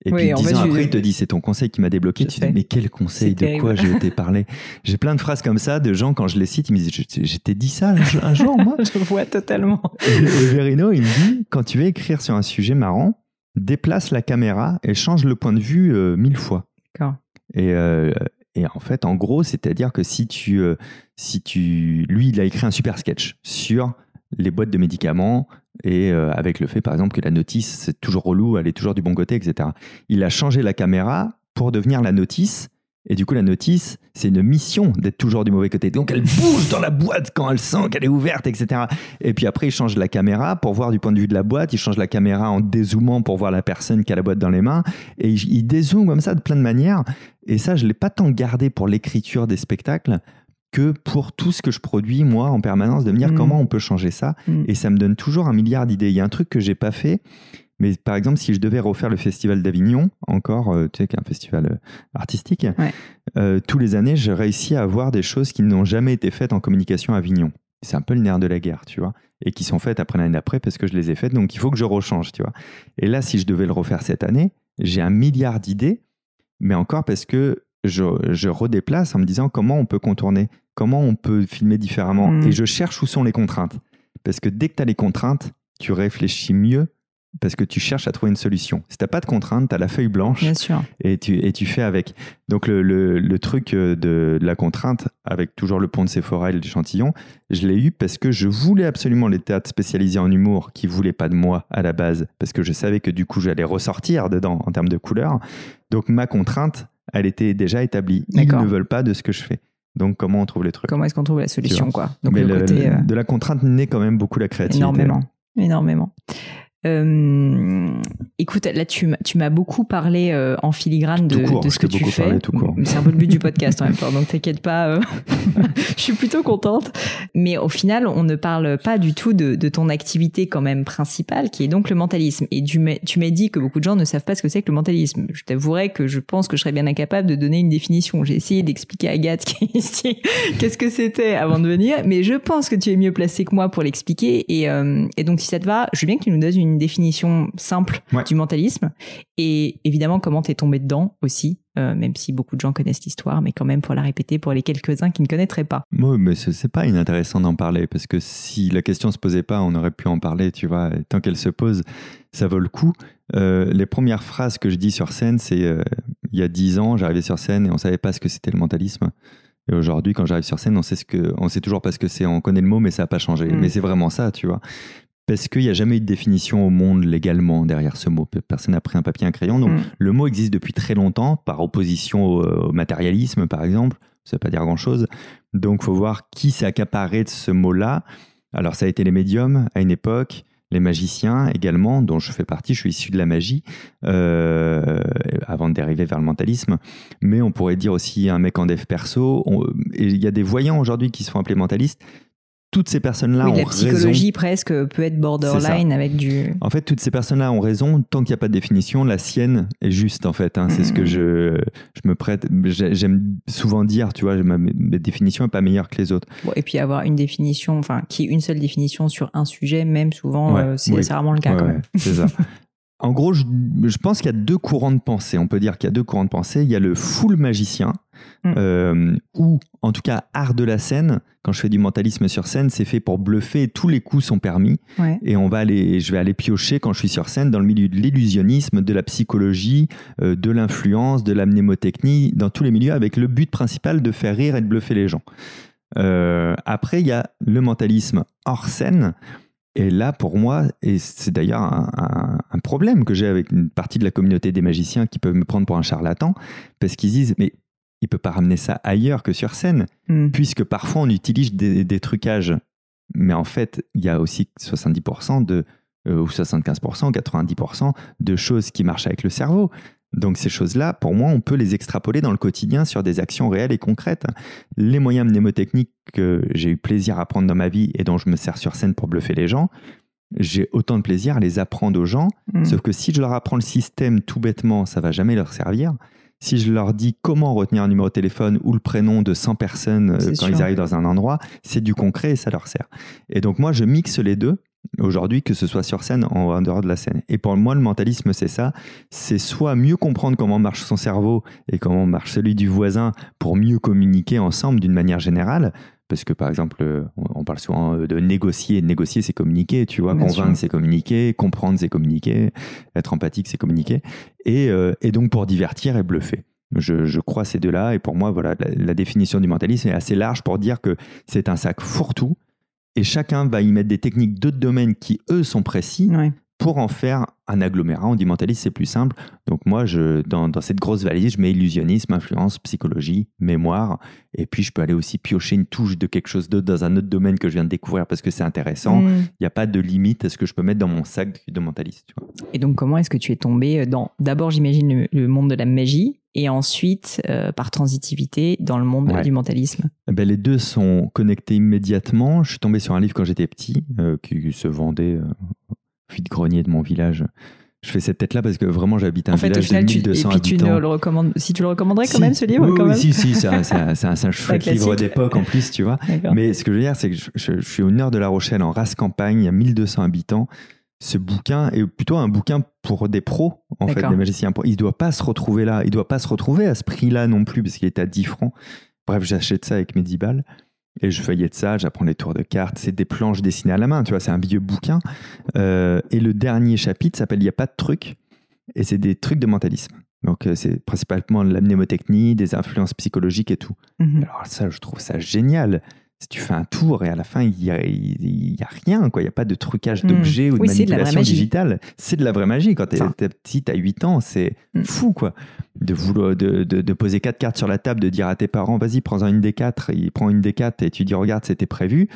et puis dix ans après, il te dit c'est ton conseil qui m'a débloqué. Tu te dis mais quel conseil de quoi j'ai été parlé J'ai plein de phrases comme ça de gens quand je les cite, ils me disent j'étais dit ça un jour moi. je vois totalement. Et, Verino il me dit quand tu veux écrire sur un sujet marrant, déplace la caméra et change le point de vue euh, mille fois. D'accord. Et, euh, et en fait, en gros, c'est-à-dire que si tu, euh, si tu, lui, il a écrit un super sketch sur les boîtes de médicaments et euh, avec le fait, par exemple, que la notice, c'est toujours relou, elle est toujours du bon côté, etc. Il a changé la caméra pour devenir la notice. Et du coup, la notice, c'est une mission d'être toujours du mauvais côté. Donc, elle bouge dans la boîte quand elle sent qu'elle est ouverte, etc. Et puis après, il change la caméra pour voir du point de vue de la boîte. Il change la caméra en dézoomant pour voir la personne qui a la boîte dans les mains. Et il, dézoome comme ça de plein de manières. Et ça, je ne l'ai pas tant gardé pour l'écriture des spectacles que pour tout ce que je produis, moi, en permanence, de me dire Mm. comment on peut changer ça. Mm. Et ça me donne toujours un milliard d'idées. Il y a un truc que j'ai pas fait, mais par exemple, si je devais refaire le Festival d'Avignon, encore, euh, tu sais, qui est un festival euh, artistique, Ouais. euh, tous les années, j'ai réussi à avoir des choses qui n'ont jamais été faites en communication à Avignon. C'est un peu le nerf de la guerre, tu vois, et qui sont faites après l'année d'après parce que je les ai faites, donc il faut que je rechange, tu vois. Et là, si je devais le refaire cette année, j'ai un milliard d'idées, mais encore parce que je, je redéplace en me disant comment on peut contourner, comment on peut filmer différemment, Mm. et je cherche où sont les contraintes. Parce que dès que tu as les contraintes, tu réfléchis mieux parce que tu cherches à trouver une solution. Si tu pas de contraintes, tu as la feuille blanche Bien sûr. et tu, et tu fais avec. Donc le, le- le truc euh, de, de la contrainte, avec toujours le pont de Sephora et l'échantillon, je l'ai eu parce que je voulais absolument les théâtres spécialisés en humour qui voulaient pas de moi à la base, parce que je savais que du coup j'allais ressortir dedans en termes de couleurs. Donc ma contrainte, elle était déjà établie. Ils ne veulent pas de ce que je fais. Donc comment on trouve les trucs? Comment est-ce qu'on trouve la solution, quoi? Donc, Mais le le- côté. euh, de la contrainte naît quand même beaucoup la créativité. Énormément. Énormément. Euh, écoute, là, tu m'as- tu m'as beaucoup parlé euh, en filigrane de, Tout court, de ce que tu fais. parlé tout court. C'est un peu le but du podcast en même temps, donc t'inquiète pas. euh, je suis plutôt contente. Mais au final, on ne parle pas du tout de, de ton activité quand même principale, qui est donc le mentalisme. Et tu m'as dit que beaucoup de gens ne savent pas ce que c'est que le mentalisme. Je t'avouerai que je pense que je serais bien incapable de donner une définition. J'ai essayé d'expliquer à Agathe qui est ici qu'est-ce que c'était avant de venir, mais je pense que tu es mieux placé que moi pour l'expliquer. Et, euh, et donc, si ça te va, je veux bien que tu nous donnes une définition simple Ouais. du mentalisme et évidemment comment t'es tombé dedans aussi, euh, même si beaucoup de gens connaissent l'histoire, mais quand même pour la répéter pour les quelques-uns qui ne connaîtraient pas. Oui, mais ce- c'est pas inintéressant d'en parler parce que si la question se posait pas, on aurait pu en parler, tu vois. Et tant qu'elle se pose, ça vaut le coup. Euh, les premières phrases que je dis sur scène, c'est euh, il y a dix ans, j'arrivais sur scène et on savait pas ce que c'était le mentalisme. Et aujourd'hui, quand j'arrive sur scène, on sait ce que, on sait toujours pas ce que c'est. On connaît le mot, mais ça a pas changé. Mm. Mais c'est vraiment ça, tu vois. Parce qu'il n'y a jamais eu de définition au monde légalement derrière ce mot. Personne n'a pris un papier, un crayon. Donc Mm. le mot existe depuis très longtemps, par opposition au, au matérialisme, par exemple. Ça ne veut pas dire grand-chose. Donc, faut voir qui s'est accaparé de ce mot-là. Alors, ça a été les médiums à une époque, les magiciens également, dont je fais partie. Je suis issu de la magie euh, avant de dériver vers le mentalisme. Mais on pourrait dire aussi un mec en dev perso. Il y a des voyants aujourd'hui qui se font appeler mentalistes. Toutes ces personnes-là oui, ont la psychologie raison. presque peut être borderline avec du. En fait, toutes ces personnes-là ont raison. Tant qu'il n'y a pas de définition, la sienne est juste, en fait. hein. C'est ce que je, je me prête. j'ai- J'aime souvent dire, tu vois, ma, définition n'est pas meilleure que les autres. Bon, et puis avoir une définition, enfin, qui est une seule définition sur un sujet, même souvent, Ouais, euh, c'est oui. rarement le cas Ouais, quand ouais, même. c'est ça. En gros, je, je pense qu'il y a deux courants de pensée. On peut dire qu'il y a deux courants de pensée. Il y a le full magicien, Mm. euh, ou en tout cas art de la scène. Quand je fais du mentalisme sur scène, c'est fait pour bluffer. Tous les coups sont permis. Ouais. Et on va aller, je vais aller piocher quand je suis sur scène dans le milieu de l'illusionnisme, de la psychologie, euh, de l'influence, de la mnémotechnie, dans tous les milieux, avec le but principal de faire rire et de bluffer les gens. Euh, après, il y a le mentalisme hors scène. Et là, pour moi, et c'est d'ailleurs un, un- un problème que j'ai avec une partie de la communauté des magiciens qui peuvent me prendre pour un charlatan, parce qu'ils disent, mais il peut pas ramener ça ailleurs que sur scène Mm. puisque parfois on utilise des, des trucages. Mais en fait, il y a aussi 70% de, euh, ou 75%, 90% de choses qui marchent avec le cerveau. Donc ces choses-là, pour moi, on peut les extrapoler dans le quotidien sur des actions réelles et concrètes. Les moyens mnémotechniques que j'ai eu plaisir à apprendre dans ma vie et dont je me sers sur scène pour bluffer les gens, j'ai autant de plaisir à les apprendre aux gens Mm. Sauf que si je leur apprends le système tout bêtement, ça va jamais leur servir. Si je leur dis comment retenir un numéro de téléphone ou le prénom de 100 personnes euh, quand sûr. ils arrivent dans un endroit, c'est du concret et ça leur sert. Et donc moi, je mixe les deux aujourd'hui, que ce soit sur scène ou en dehors de la scène. Et pour moi, le mentalisme, c'est ça. C'est soit mieux comprendre comment marche son cerveau et comment marche celui du voisin pour mieux communiquer ensemble d'une manière générale. Parce que par exemple, euh, on parle souvent euh, de négocier. Négocier, c'est communiquer, tu vois. Bien Convaincre, c'est communiquer. Comprendre, c'est communiquer. Être empathique, c'est communiquer. Et, euh, et donc pour divertir et bluffer. Je, je crois ces deux-là. Et pour moi, voilà, la, la définition du mentalisme est assez large pour dire que c'est un sac fourre-tout. Et chacun va y mettre des techniques d'autres domaines qui, eux, sont précis. Pour en faire un agglomérat. On dit mentaliste, c'est plus simple. Donc moi, je, dans, cette grosse valise, je mets illusionnisme, influence, psychologie, mémoire. Et puis, je peux aller aussi piocher une touche de quelque chose d'autre dans un autre domaine que je viens de découvrir parce que c'est intéressant. Mm. Il n'y a pas de limite à ce que je peux mettre dans mon sac de mentaliste. Et donc, comment est-ce que tu es tombé dans, d'abord, j'imagine, le, monde de la magie et ensuite, euh, par transitivité, dans le monde du mentalisme? Eh ben, Les deux sont connectés immédiatement. Je suis tombé sur un livre quand j'étais petit euh, qui se vendait euh, de grenier de mon village. Je fais cette tête-là parce que vraiment j'habite un village de 1200 et puis Tu le recommandes, si tu le recommanderais quand même ce livre oui, quand oui, si, si, c'est un, chouette livre d'époque en plus, tu vois. Mais ce que je veux dire, c'est que je, suis au nord de La Rochelle, en race campagne, il y a 1200 habitants. Ce bouquin est plutôt un bouquin pour des pros, en fait, des magiciens. Il ne doit pas se retrouver là, il ne doit pas se retrouver à ce prix-là non plus, parce qu'il est à 10 francs. Bref, j'achète ça avec mes 10 balles. Et je feuillette ça, j'apprends les tours de cartes. C'est des planches dessinées à la main, tu vois, c'est un vieux bouquin. Euh, et le dernier chapitre s'appelle Il n'y a pas de trucs. Et c'est des trucs de mentalisme. Donc, euh, c'est principalement la mnémotechnie, des influences psychologiques et tout. Mhm. Alors, ça, je trouve ça génial si tu fais un tour et à la fin, il n'y a, a, rien, quoi. Il n'y a pas de trucage hmm. d'objets ou de manipulation digitale. C'est de la vraie magie. Quand tu es, petit, tu as 8 ans, c'est hmm. fou, quoi. De, vouloir, de, de, poser quatre cartes sur la table, de dire à tes parents, vas-y, prends-en une des quatre. Il prend une des quatre et tu dis, regarde, c'était prévu.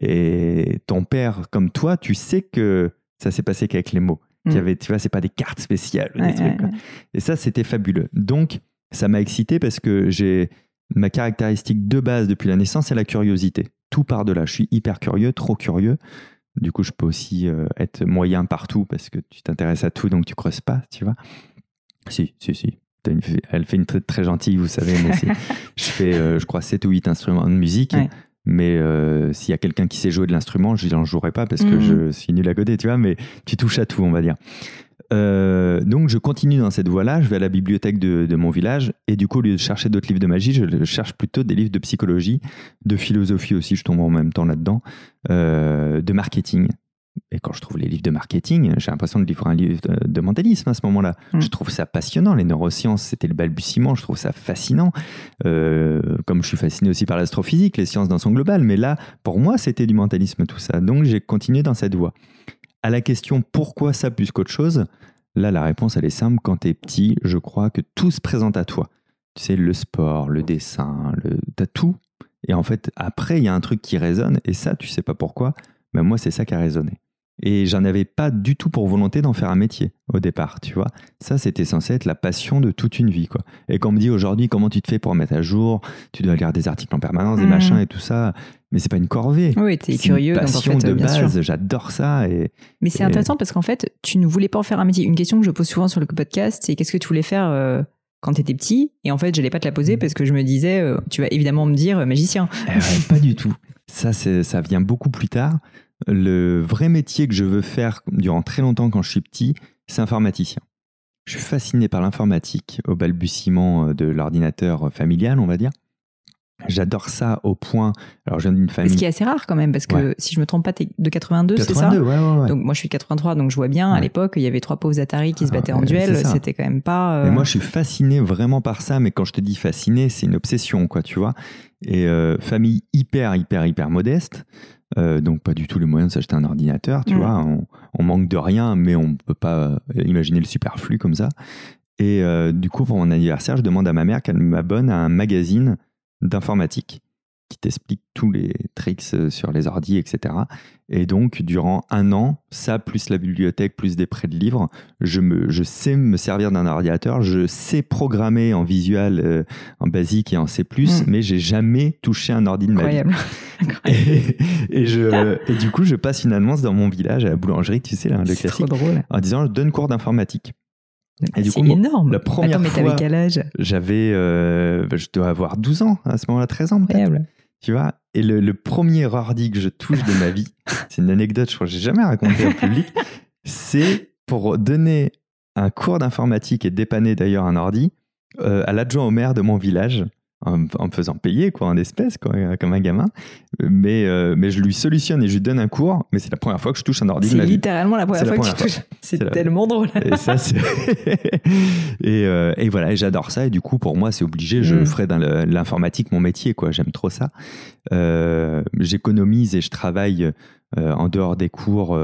Et ton père, comme toi, tu sais que ça s'est passé qu'avec les mots. Hmm. y avait, tu vois, c'est pas des cartes spéciales. Et ça, c'était fabuleux. Donc, ça m'a excité parce que j'ai Ma caractéristique de base depuis la naissance, c'est la curiosité. Tout part de là. Je suis hyper curieux, trop curieux. Du coup, je peux aussi euh, être moyen partout parce que tu t'intéresses à tout, donc tu creuses pas, tu vois. Si, si, si. elle fait une très, très gentille, vous savez, mais je fais, euh, je crois, 7 ou 8 instruments de musique. Mais euh, s'il y a quelqu'un qui sait jouer de l'instrument, je n'en jouerai pas parce que mmh. je suis nul à côté, tu vois. Mais tu touches à tout, on va dire. Euh, donc je continue dans cette voie-là, je vais à la bibliothèque de, mon village et du coup au lieu de chercher d'autres livres de magie, je cherche plutôt des livres de psychologie, de philosophie aussi, je tombe en même temps là-dedans, euh, de marketing. Et quand je trouve les livres de marketing, j'ai l'impression de lire un livre de, mentalisme à ce moment-là. Mm. Je trouve ça passionnant. Les neurosciences, c'était le balbutiement. Je trouve ça fascinant. Euh, comme je suis fasciné aussi par l'astrophysique, les sciences dans son global. Mais là, pour moi, c'était du mentalisme tout ça. Donc j'ai continué dans cette voie. À la question pourquoi ça plus qu'autre chose, là la réponse elle est simple. Quand tu es petit, je crois que tout se présente à toi. Tu sais, le sport, le dessin, le... t'as tout. Et en fait, après, il y a un truc qui résonne, et ça, tu sais pas pourquoi, mais moi, c'est ça qui a résonné. Et j'en avais pas du tout pour volonté d'en faire un métier au départ, tu vois. Ça, c'était censé être la passion de toute une vie, quoi. Et quand on me dit aujourd'hui comment tu te fais pour mettre à jour, tu dois lire des articles en permanence, des mmh. machins et tout ça, mais c'est pas une corvée. Oui, tu es curieux. Une passion de base, j'adore ça. Et, mais c'est intéressant parce qu'en fait, tu ne voulais pas en faire un métier. Une question que je pose souvent sur le podcast, c'est qu'est-ce que tu voulais faire euh, quand tu étais petit? Et en fait, je n'allais pas te la poser mmh. parce que je me disais, euh, tu vas évidemment me dire euh, magicien. Eh pas du tout. Ça, ça vient beaucoup plus tard. Le vrai métier que je veux faire durant très longtemps quand je suis petit, c'est informaticien. Je suis fasciné par l'informatique au balbutiement de l'ordinateur familial, on va dire. J'adore ça au point. Alors, je viens d'une famille. Ce qui est assez rare quand même, parce que si je me trompe pas, t'es de 82, c'est ça? ouais, ouais, Donc, moi, je suis de 83, donc je vois bien. À l'époque, il y avait trois pauvres Atari qui se battaient en duel. C'était quand même pas. Euh... moi, je suis fasciné vraiment par ça, mais quand je te dis fasciné, c'est une obsession, quoi, tu vois. Et euh, famille hyper, hyper, hyper modeste. Euh, donc pas du tout les moyens de s'acheter un ordinateur, tu mm. vois. On, on, manque de rien, mais on peut pas euh, imaginer le superflu comme ça. Et euh, du coup, pour mon anniversaire, je demande à ma mère qu'elle m'abonne à un magazine d'informatique qui t'explique tous les tricks euh, sur les ordi, etc. Et donc, durant un an, ça, plus la bibliothèque, plus des prêts de livres, je, me, je sais me servir d'un ordinateur, je sais programmer en visual, euh, en basique et en C+, mm. mais j'ai jamais touché un ordi de ma vie. Et, et, je, et du coup, je passe une annonce dans mon village à la boulangerie, tu sais, là, le classique, en disant, je donne cours d'informatique. C'est énorme. La première Attends, mais fois, quel âge? J'avais, euh, je dois avoir 12 ans, à ce moment-là, 13 ans peut-être. Tu vois. Et le, premier ordi que je touche de ma vie, c'est une anecdote, je crois que j'ai jamais raconté en public, c'est pour donner un cours d'informatique et dépanner d'ailleurs un ordi euh, à l'adjoint au maire de mon village en, me faisant payer quoi en espèces quoi, comme un gamin. Mais euh, mais je lui solutionne et je lui donne un cours mais c'est la première fois que je touche un ordi c'est littéralement la première fois que tu touches. c'est tellement drôle. Et ça et, euh, et, voilà et j'adore ça et du coup pour moi c'est obligé je mm. ferai dans l'informatique mon métier quoi j'aime trop ça. Euh, j'économise et je travaille en dehors des cours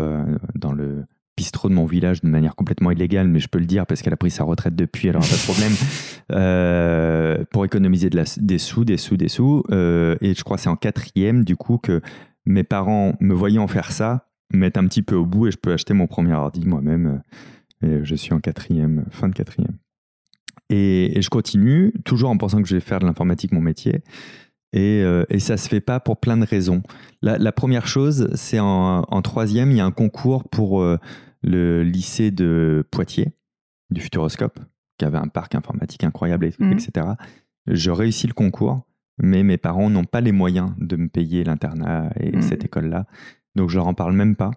dans le bistrot de mon village de manière complètement illégale, mais je peux le dire parce qu'elle a pris sa retraite depuis, alors pas de problème, euh, pour économiser de la, des sous, des sous, des sous. Euh, et je crois que c'est en quatrième, du coup, que mes parents, me voyant faire ça, mettent un petit peu au bout et je peux acheter mon premier ordi moi-même. Et je suis en quatrième, fin de quatrième. Et, je continue, toujours en pensant que je vais faire de l'informatique mon métier. Et, euh, et, ça se fait pas pour plein de raisons. La, première chose, c'est en, troisième, il y a un concours pour euh, le lycée de Poitiers, du Futuroscope, qui avait un parc informatique incroyable, etc. Mmh. Je réussis le concours, mais mes parents n'ont pas les moyens de me payer l'internat et mmh. cette école-là. Donc je leur en parle même pas,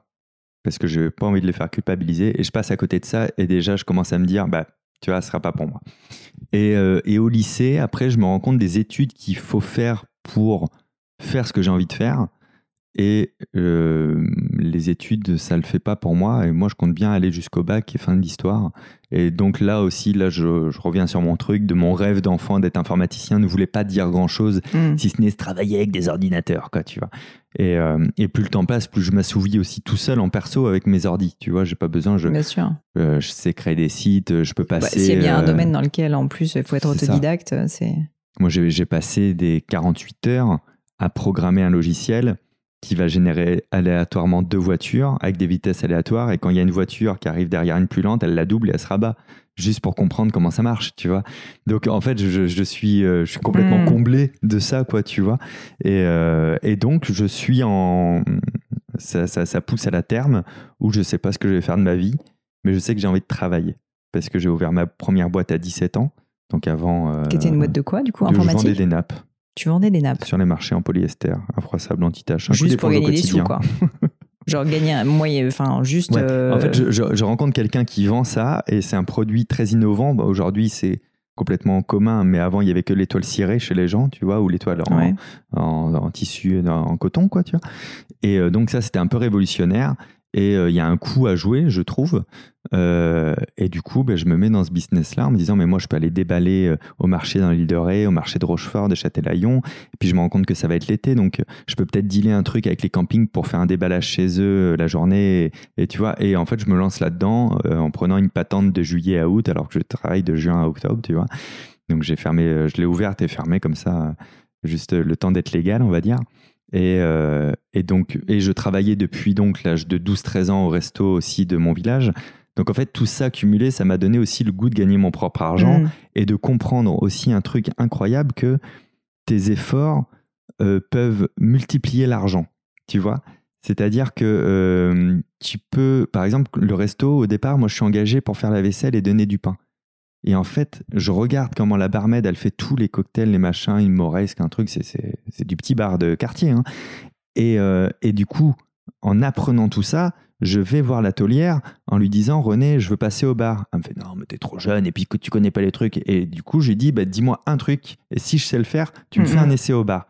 parce que je n'ai pas envie de les faire culpabiliser. Et je passe à côté de ça, et déjà je commence à me dire, bah, tu vois, ce sera pas pour moi. Et, euh, et, au lycée, après, je me rends compte des études qu'il faut faire pour faire ce que j'ai envie de faire. Et euh, les études, ça le fait pas pour moi. Et moi, je compte bien aller jusqu'au bac et fin de l'histoire. Et donc là aussi, là, je, je, reviens sur mon truc de mon rêve d'enfant d'être informaticien ne voulait pas dire grand chose, hmm. si ce n'est se travailler avec des ordinateurs, quoi, tu vois. Et, euh, et, plus le temps passe, plus je m'assouvis aussi tout seul en perso avec mes ordis. Tu vois, j'ai pas besoin. Je, bien sûr. Euh, je sais créer des sites, je peux bah, passer. S'il y a bien un domaine dans lequel, en plus, il faut être autodidacte, c'est. Moi, j'ai passé des 48 heures à programmer un logiciel qui va générer aléatoirement deux voitures avec des vitesses aléatoires. Et quand il y a une voiture qui arrive derrière une plus lente, elle la double et elle se rabat, juste pour comprendre comment ça marche, tu vois. Donc en fait, je, suis, euh, je suis complètement hmm. comblé de ça, quoi, tu vois. Et, euh, et donc, je suis en. Ça, ça, pousse à la terme où je sais pas ce que je vais faire de ma vie, mais je sais que j'ai envie de travailler. Parce que j'ai ouvert ma première boîte à 17 ans. Donc avant. Euh, qui était une boîte de quoi, du coup, informatique Je vendais des nappes. Tu vendais des nappes Sur les marchés en polyester, infroissable, anti-tache. Juste pour gagner des sous, quoi. Genre gagner un moyen, enfin juste. En fait, je, je, rencontre quelqu'un qui vend ça et c'est un produit très innovant. Bah, Aujourd'hui, c'est complètement commun, mais avant, il y avait que l'étoile cirée chez les gens, tu vois, ou l'étoile en, en, tissu, en, coton, quoi, tu vois. Et euh, donc ça, c'était un peu révolutionnaire. Et euh, il y a un coup à jouer, je trouve. Euh, et du coup, ben, je me mets dans ce business-là en me disant, mais moi, je peux aller déballer euh, au marché dans l'île de Ré, au marché de Rochefort, de Châtelaillon. Et puis, je me rends compte que ça va être l'été. Donc, je peux peut-être dealer un truc avec les campings pour faire un déballage chez eux la journée. Et, tu vois, et en fait, je me lance là-dedans en prenant une patente de juillet à août, alors que je travaille de juin à octobre, tu vois. Donc, j'ai fermé, je l'ai ouverte et fermée comme ça, juste le temps d'être légal, on va dire. Et, euh, et, donc, et je travaillais depuis donc l'âge de 12-13 ans au resto aussi de mon village. Donc en fait, tout ça cumulé, ça m'a donné aussi le goût de gagner mon propre argent mm. et de comprendre aussi un truc incroyable que tes efforts euh, peuvent multiplier l'argent. Tu vois? C'est-à-dire que euh, tu peux, par exemple, le resto, au départ, moi je suis engagé pour faire la vaisselle et donner du pain. Et en fait, je regarde comment la barmaid, elle fait tous les cocktails, les machins, une moresque, un truc, c'est du petit bar de quartier. Hein. Et, euh, et, du coup, en apprenant tout ça, je vais voir l'atelière en lui disant René, je veux passer au bar. Elle me fait non, mais t'es trop jeune et puis que tu connais pas les trucs. Et du coup, j'ai dit bah, dis-moi un truc et si je sais le faire, tu me fais un essai au bar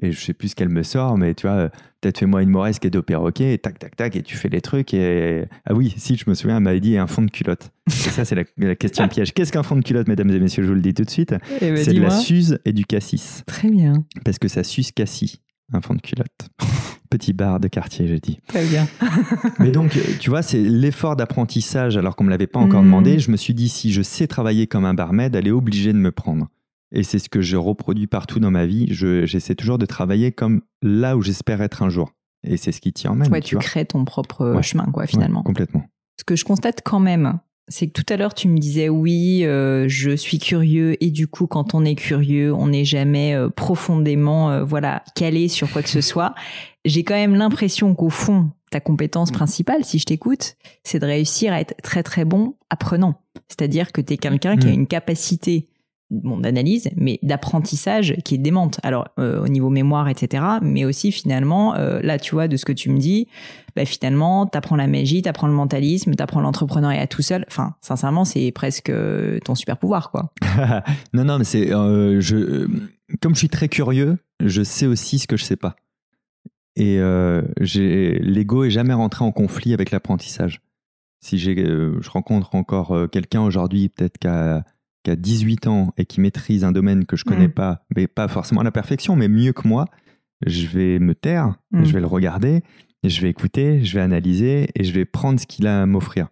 et je sais plus ce qu'elle me sort, mais tu vois, peut-être fais-moi une moresque et deux perroquets, et tac, tac, tac, et tu fais les trucs. Et ah oui, si, je me souviens, elle m'avait dit un fond de culotte. Et ça, c'est la, question piège. Qu'est-ce qu'un fond de culotte, mesdames et messieurs Je vous le dis tout de suite? Eh ben, c'est de la suze et du cassis. Très bien. Parce que ça suce cassis, un fond de culotte. Petit bar de quartier, je dis. Très bien. Mais donc, tu vois, c'est l'effort d'apprentissage, alors qu'on ne me l'avait pas encore mmh. demandé. Je me suis dit, si je sais travailler comme un barmaid, elle est obligée de me prendre. Et c'est ce que je reproduis partout dans ma vie. J'essaie toujours de travailler comme là où j'espère être un jour. Et c'est ce qui t'y emmène. Ouais, tu, crées ton propre chemin, quoi, finalement. complètement. Ce que je constate quand même, c'est que tout à l'heure, tu me disais oui, euh, je suis curieux. Et du coup, quand on est curieux, on n'est jamais euh, profondément euh, voilà calé sur quoi que ce soit. J'ai quand même l'impression qu'au fond, ta compétence principale, si je t'écoute, c'est de réussir à être très très bon apprenant. C'est-à-dire que tu es quelqu'un qui a mm. une capacité bon, d'analyse, mais d'apprentissage qui est démente. Alors euh, au niveau mémoire, etc. Mais aussi finalement, euh, là tu vois de ce que tu me dis, bah, finalement t'apprends la magie, t'apprends le mentalisme, t'apprends l'entrepreneuriat tout seul. Enfin, sincèrement, c'est presque ton super pouvoir, quoi. non, non, mais c'est euh, je comme je suis très curieux, je sais aussi ce que je sais pas. Et l'ego est jamais rentré en conflit avec l'apprentissage. Si je rencontre encore quelqu'un aujourd'hui, peut-être qu'à qui a 18 ans et qui maîtrise un domaine que je connais mm. pas, mais pas forcément à la perfection, mais mieux que moi, je vais me taire, mm. je vais le regarder je vais écouter, je vais analyser et je vais prendre ce qu'il a à m'offrir.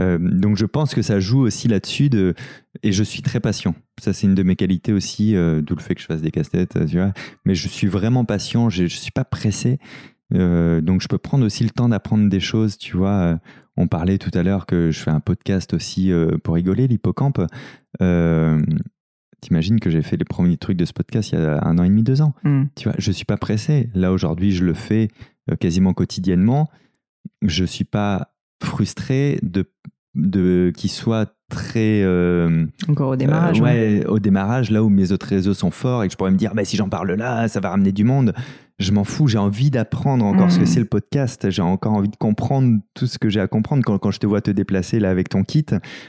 Euh, donc je pense que ça joue aussi là-dessus de... et je suis très patient. Ça c'est une de mes qualités aussi, euh, d'où le fait que je fasse des casse-têtes, tu vois. Mais je suis vraiment patient, je, je suis pas pressé. Euh, donc je peux prendre aussi le temps d'apprendre des choses, tu vois. On parlait tout à l'heure que je fais un podcast aussi pour rigoler, l'hippocampe. T'imagines que j'ai fait les premiers trucs de ce podcast il y a un an et demi, deux ans. Mm. Tu vois, je suis pas pressé. Là aujourd'hui, je le fais quasiment quotidiennement. Je suis pas frustré de, de qu'il soit très euh, encore au démarrage euh, ouais, au démarrage là où mes autres réseaux sont forts et que je pourrais me dire bah, si j'en parle là ça va ramener du monde je m'en fous j'ai envie d'apprendre encore ce que mm. c'est le podcast j'ai encore envie de comprendre tout ce que j'ai à comprendre quand, quand, je te vois te déplacer là avec ton kit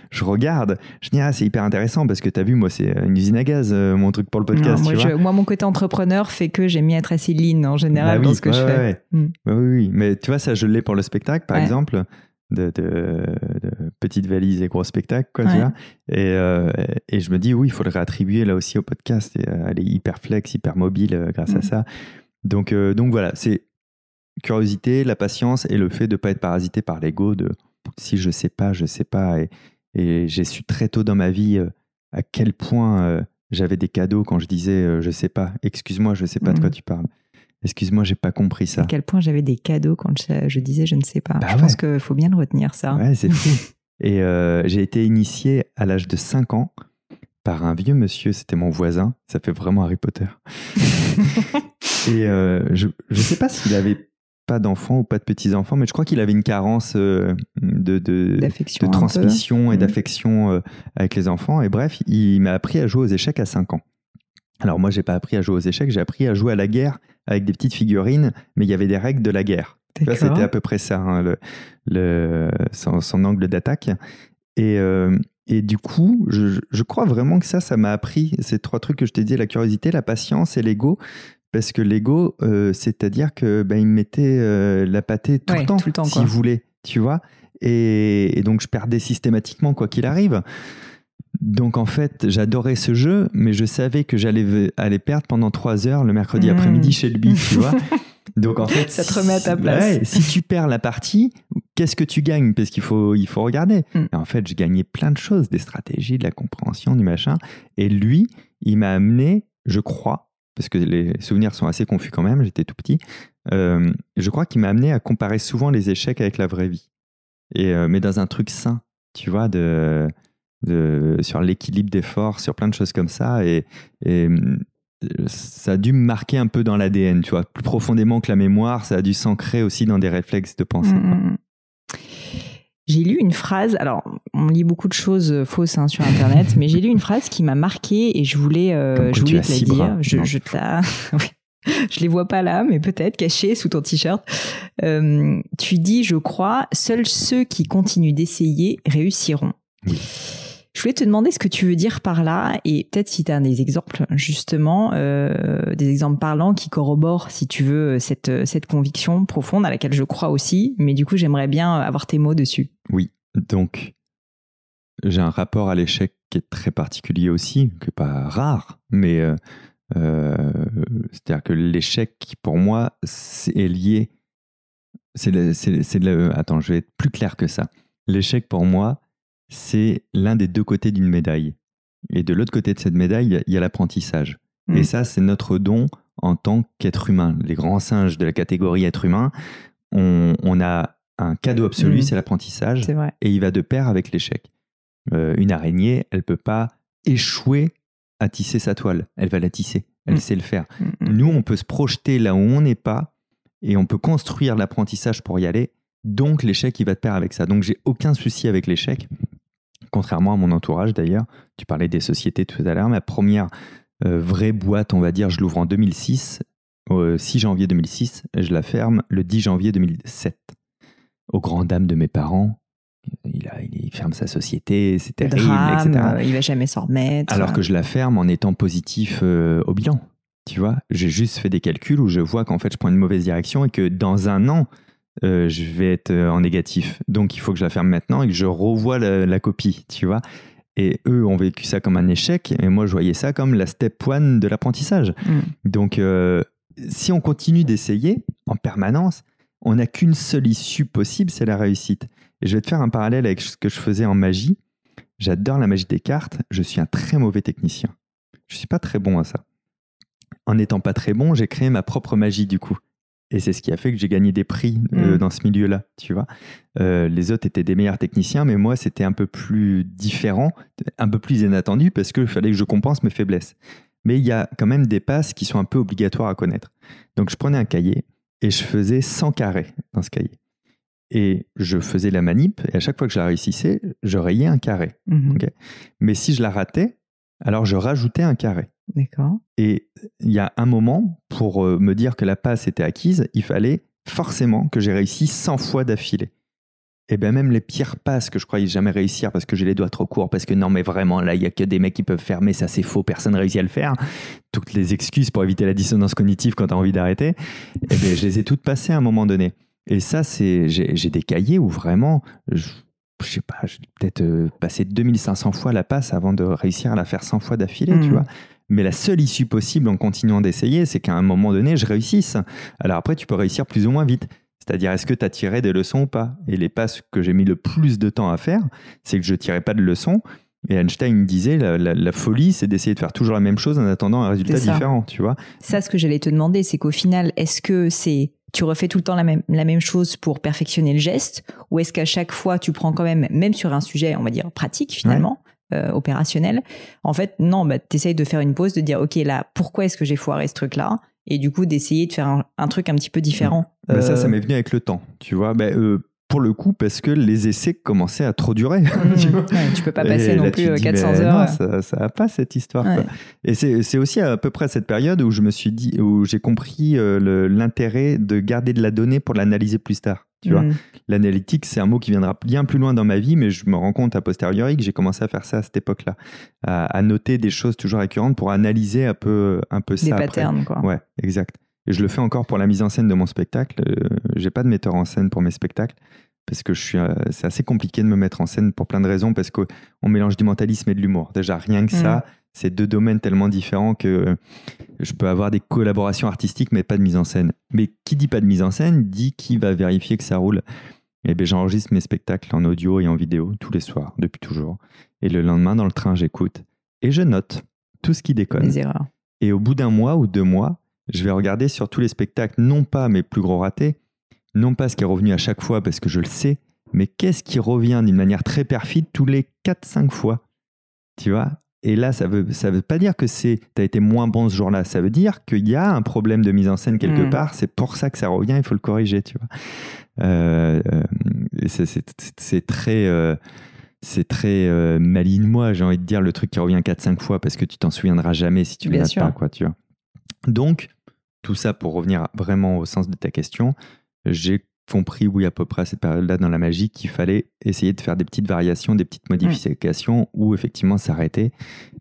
je regarde je dis ah c'est hyper intéressant parce que tu as vu moi c'est une usine à gaz euh, mon truc pour le podcast moi, moi, mon côté entrepreneur fait que j'ai mis à être assez lean en général bah dans ce que je fais mm. bah oui, oui mais tu vois ça je l'ai pour le spectacle par exemple de, petites valises et gros spectacles, quoi, tu vois. Et, euh, et, je me dis, oui, il faut le réattribuer là aussi au podcast. Et, euh, elle est hyper flex, hyper mobile euh, grâce à mm. ça. Donc, donc voilà, c'est curiosité, la patience et le fait de ne pas être parasité par l'ego de si je sais pas, je sais pas. Et, et j'ai su très tôt dans ma vie à quel point j'avais des cadeaux quand je disais je sais pas, excuse-moi, je sais pas de quoi mm. tu parles. Excuse-moi, j'ai pas compris ça. À quel point j'avais des cadeaux quand je, disais je ne sais pas. Bah je pense qu'il faut bien le retenir, ça. Ouais, c'est fou. Et euh, j'ai été initié à l'âge de 5 ans par un vieux monsieur, c'était mon voisin, ça fait vraiment Harry Potter. et euh, je ne sais pas s'il avait pas d'enfants ou pas de petits-enfants, mais je crois qu'il avait une carence euh, de, de, de, transmission et mmh. d'affection avec les enfants. Et bref, il m'a appris à jouer aux échecs à 5 ans. Alors moi, j'ai pas appris à jouer aux échecs, j'ai appris à jouer à la guerre avec des petites figurines, mais il y avait des règles de la guerre. C'était à peu près ça, hein, le, le, son, angle d'attaque. Et, euh, et, du coup, je, je, crois vraiment que ça, ça m'a appris ces trois trucs que je t'ai dit, la curiosité, la patience et l'ego. Parce que l'ego, euh, c'est-à-dire que ben, il me mettait euh, la pâtée tout le temps, temps s'il voulait, tu vois. Et, et, donc, je perdais systématiquement, quoi qu'il arrive. Donc en fait, j'adorais ce jeu, mais je savais que j'allais aller perdre pendant trois heures le mercredi hmm. après-midi chez le B, tu vois. Donc en fait, ça te remet à ta place. si tu perds la partie, qu'est-ce que tu gagnes? Parce qu'il faut, il faut regarder. Hmm. en fait, je gagnais plein de choses, des stratégies, de la compréhension, du machin. Et lui, il m'a amené, je crois, parce que les souvenirs sont assez confus quand même, j'étais tout petit, euh, je crois qu'il m'a amené à comparer souvent les échecs avec la vraie vie. Euh, mais dans un truc sain, tu vois, de sur l'équilibre des forces, sur plein de choses comme ça. Et, euh, ça a dû me marquer un peu dans l'ADN, tu vois, plus profondément que la mémoire, ça a dû s'ancrer aussi dans des réflexes de pensée. J'ai lu une phrase, alors on lit beaucoup de choses fausses hein, sur Internet, mais j'ai lu une phrase qui m'a marqué et je voulais, euh, je voulais te la dire. Je, je, te la... je les vois pas là, mais peut-être cachées sous ton t-shirt. Euh, tu dis, je crois, seuls ceux qui continuent d'essayer réussiront. Oui. Je voulais te demander ce que tu veux dire par là et peut-être si tu as des exemples justement, euh, des exemples parlants qui corroborent, si tu veux, cette, cette conviction profonde à laquelle je crois aussi. Mais du coup, j'aimerais bien avoir tes mots dessus. Oui, donc j'ai un rapport à l'échec qui est très particulier aussi, n'est pas rare, mais euh, euh, c'est-à-dire que l'échec, pour moi, est lié. C'est attends, je vais être plus clair que ça. L'échec, pour moi, c'est l'un des deux côtés d'une médaille. Et de l'autre côté de cette médaille, il y a l'apprentissage. Et mm. ça, c'est notre don en tant qu'être humain. Les grands singes de la catégorie être humain, on, a un cadeau absolu, mm. c'est l'apprentissage. Et il va de pair avec l'échec. Euh, une araignée, elle peut pas échouer à tisser sa toile. Elle va la tisser. Elle mm. sait le faire. Nous, on peut se projeter là où on n'est pas et on peut construire l'apprentissage pour y aller. Donc, l'échec, il va de pair avec ça. Donc, j'ai aucun souci avec l'échec contrairement à mon entourage d'ailleurs. Tu parlais des sociétés tout à l'heure. Ma première euh, vraie boîte, on va dire, je l'ouvre en 2006, au 6 janvier 2006, et je la ferme le 10 janvier 2007. Aux grandes dames de mes parents, il, il, ferme sa société, c'est terrible, drame, etc. Euh, il va jamais s'en remettre. Alors que je la ferme en étant positif euh, au bilan. Tu vois, j'ai juste fait des calculs où je vois qu'en fait je prends une mauvaise direction et que dans un an, euh, je vais être euh, en négatif. Donc il faut que je la ferme maintenant et que je revoie la, copie, tu vois. Et eux ont vécu ça comme un échec, et moi je voyais ça comme la step one de l'apprentissage. Mm. Donc euh, si on continue d'essayer en permanence, on n'a qu'une seule issue possible, c'est la réussite. Et je vais te faire un parallèle avec ce que je faisais en magie. J'adore la magie des cartes, je suis un très mauvais technicien. Je ne suis pas très bon à ça. En n'étant pas très bon, j'ai créé ma propre magie du coup. Et c'est ce qui a fait que j'ai gagné des prix euh, mm. dans ce milieu-là, tu vois. Euh, les autres étaient des meilleurs techniciens, mais moi, c'était un peu plus différent, un peu plus inattendu, parce qu'il fallait que je compense mes faiblesses. Mais il y a quand même des passes qui sont un peu obligatoires à connaître. Donc, je prenais un cahier et je faisais 100 carrés dans ce cahier. Et je faisais la manip, et à chaque fois que je la réussissais, je rayais un carré. Mm-hmm. Mais si je la ratais, alors je rajoutais un carré. D'accord. Et il y a un moment, pour euh, me dire que la passe était acquise, il fallait forcément que j'ai réussi 100 fois d'affilée. Et bien même les pires passes que je croyais jamais réussir parce que j'ai les doigts trop courts, parce que non mais vraiment là il y a que des mecs qui peuvent mais ça c'est faux, personne ne réussit à le faire. Toutes les excuses pour éviter la dissonance cognitive quand tu as envie d'arrêter, et bien je les ai toutes passées à un moment donné. Et ça c'est, j'ai des cahiers où vraiment, je sais pas, j'ai peut-être euh, passé 2500 fois la passe avant de réussir à la faire 100 fois d'affilée, tu mmh. vois. Mais la seule issue possible en continuant d'essayer, c'est qu'à un moment donné, je réussisse. Alors après, tu peux réussir plus ou moins vite. C'est-à-dire, est-ce que tu as tiré des leçons ou pas? Et les passes que j'ai mis le plus de temps à faire, c'est que je tirais pas de leçons. Et Einstein disait, la, folie, c'est d'essayer de faire toujours la même chose en attendant un résultat différent, tu vois. Ça, ce que j'allais te demander, c'est qu'au final, est-ce que c'est tu refais tout le temps la même, la même chose pour perfectionner le geste ou est-ce qu'à chaque fois tu prends quand même, même sur un sujet, on va dire pratique finalement, euh, opérationnel. En fait, non, bah, tu essayes de faire une pause, de dire, OK, là, pourquoi est-ce que j'ai foiré ce truc-là? Et du coup, d'essayer de faire un, truc un petit peu différent. Bah, ça, ça euh, m'est venu avec le temps, tu vois. Bah, euh, pour le coup, parce que les essais commençaient à trop durer. Mmh. tu, peux pas passer non plus 400 heures. Non, ça n'a pas cette histoire. Et c'est aussi à peu près à cette période où je me suis dit, où j'ai compris l'intérêt de garder de la donnée pour l'analyser plus tard. Tu vois, mm. l'analytique, c'est un mot qui viendra bien plus loin dans ma vie, mais je me rends compte a posteriori que j'ai commencé à faire ça à cette époque-là, à, noter des choses toujours récurrentes pour analyser un peu, un peu ça. Des patterns, quoi. Ouais, exact. Et je le fais encore pour la mise en scène de mon spectacle. Je euh, j'ai pas de metteur en scène pour mes spectacles parce que je suis, euh, c'est assez compliqué de me mettre en scène pour plein de raisons parce qu'on mélange du mentalisme et de l'humour. Déjà, rien que ça, mm. c'est deux domaines tellement différents que je peux avoir des collaborations artistiques mais pas de mise en scène. Mais qui dit pas de mise en scène dit qui va vérifier que ça roule. Et bien j'enregistre mes spectacles en audio et en vidéo tous les soirs, depuis toujours. Et le lendemain, dans le train, j'écoute et je note tout ce qui déconne. Les erreurs. Et au bout d'un mois ou deux mois, je vais regarder sur tous les spectacles, non pas mes plus gros ratés, non pas ce qui est revenu à chaque fois parce que je le sais, mais qu'est-ce qui revient d'une manière très perfide tous les 4-5 fois Tu vois? Et là, ça veut, ça veut pas dire que tu as été moins bon ce jour-là. Ça veut dire qu'il y a un problème de mise en scène quelque hmm. part. C'est pour ça que ça revient, il faut le corriger, tu vois. Euh, euh, c'est très. Euh, c'est très maligne moi, j'ai envie de dire le truc qui revient 4-5 fois parce que tu t'en souviendras jamais si tu ne l'as pas, quoi, tu vois. Donc, tout ça pour revenir vraiment au sens de ta question, j'ai compris, oui, à peu près à cette période-là dans la magie, qu'il fallait essayer de faire des petites variations, des petites modifications ou effectivement s'arrêter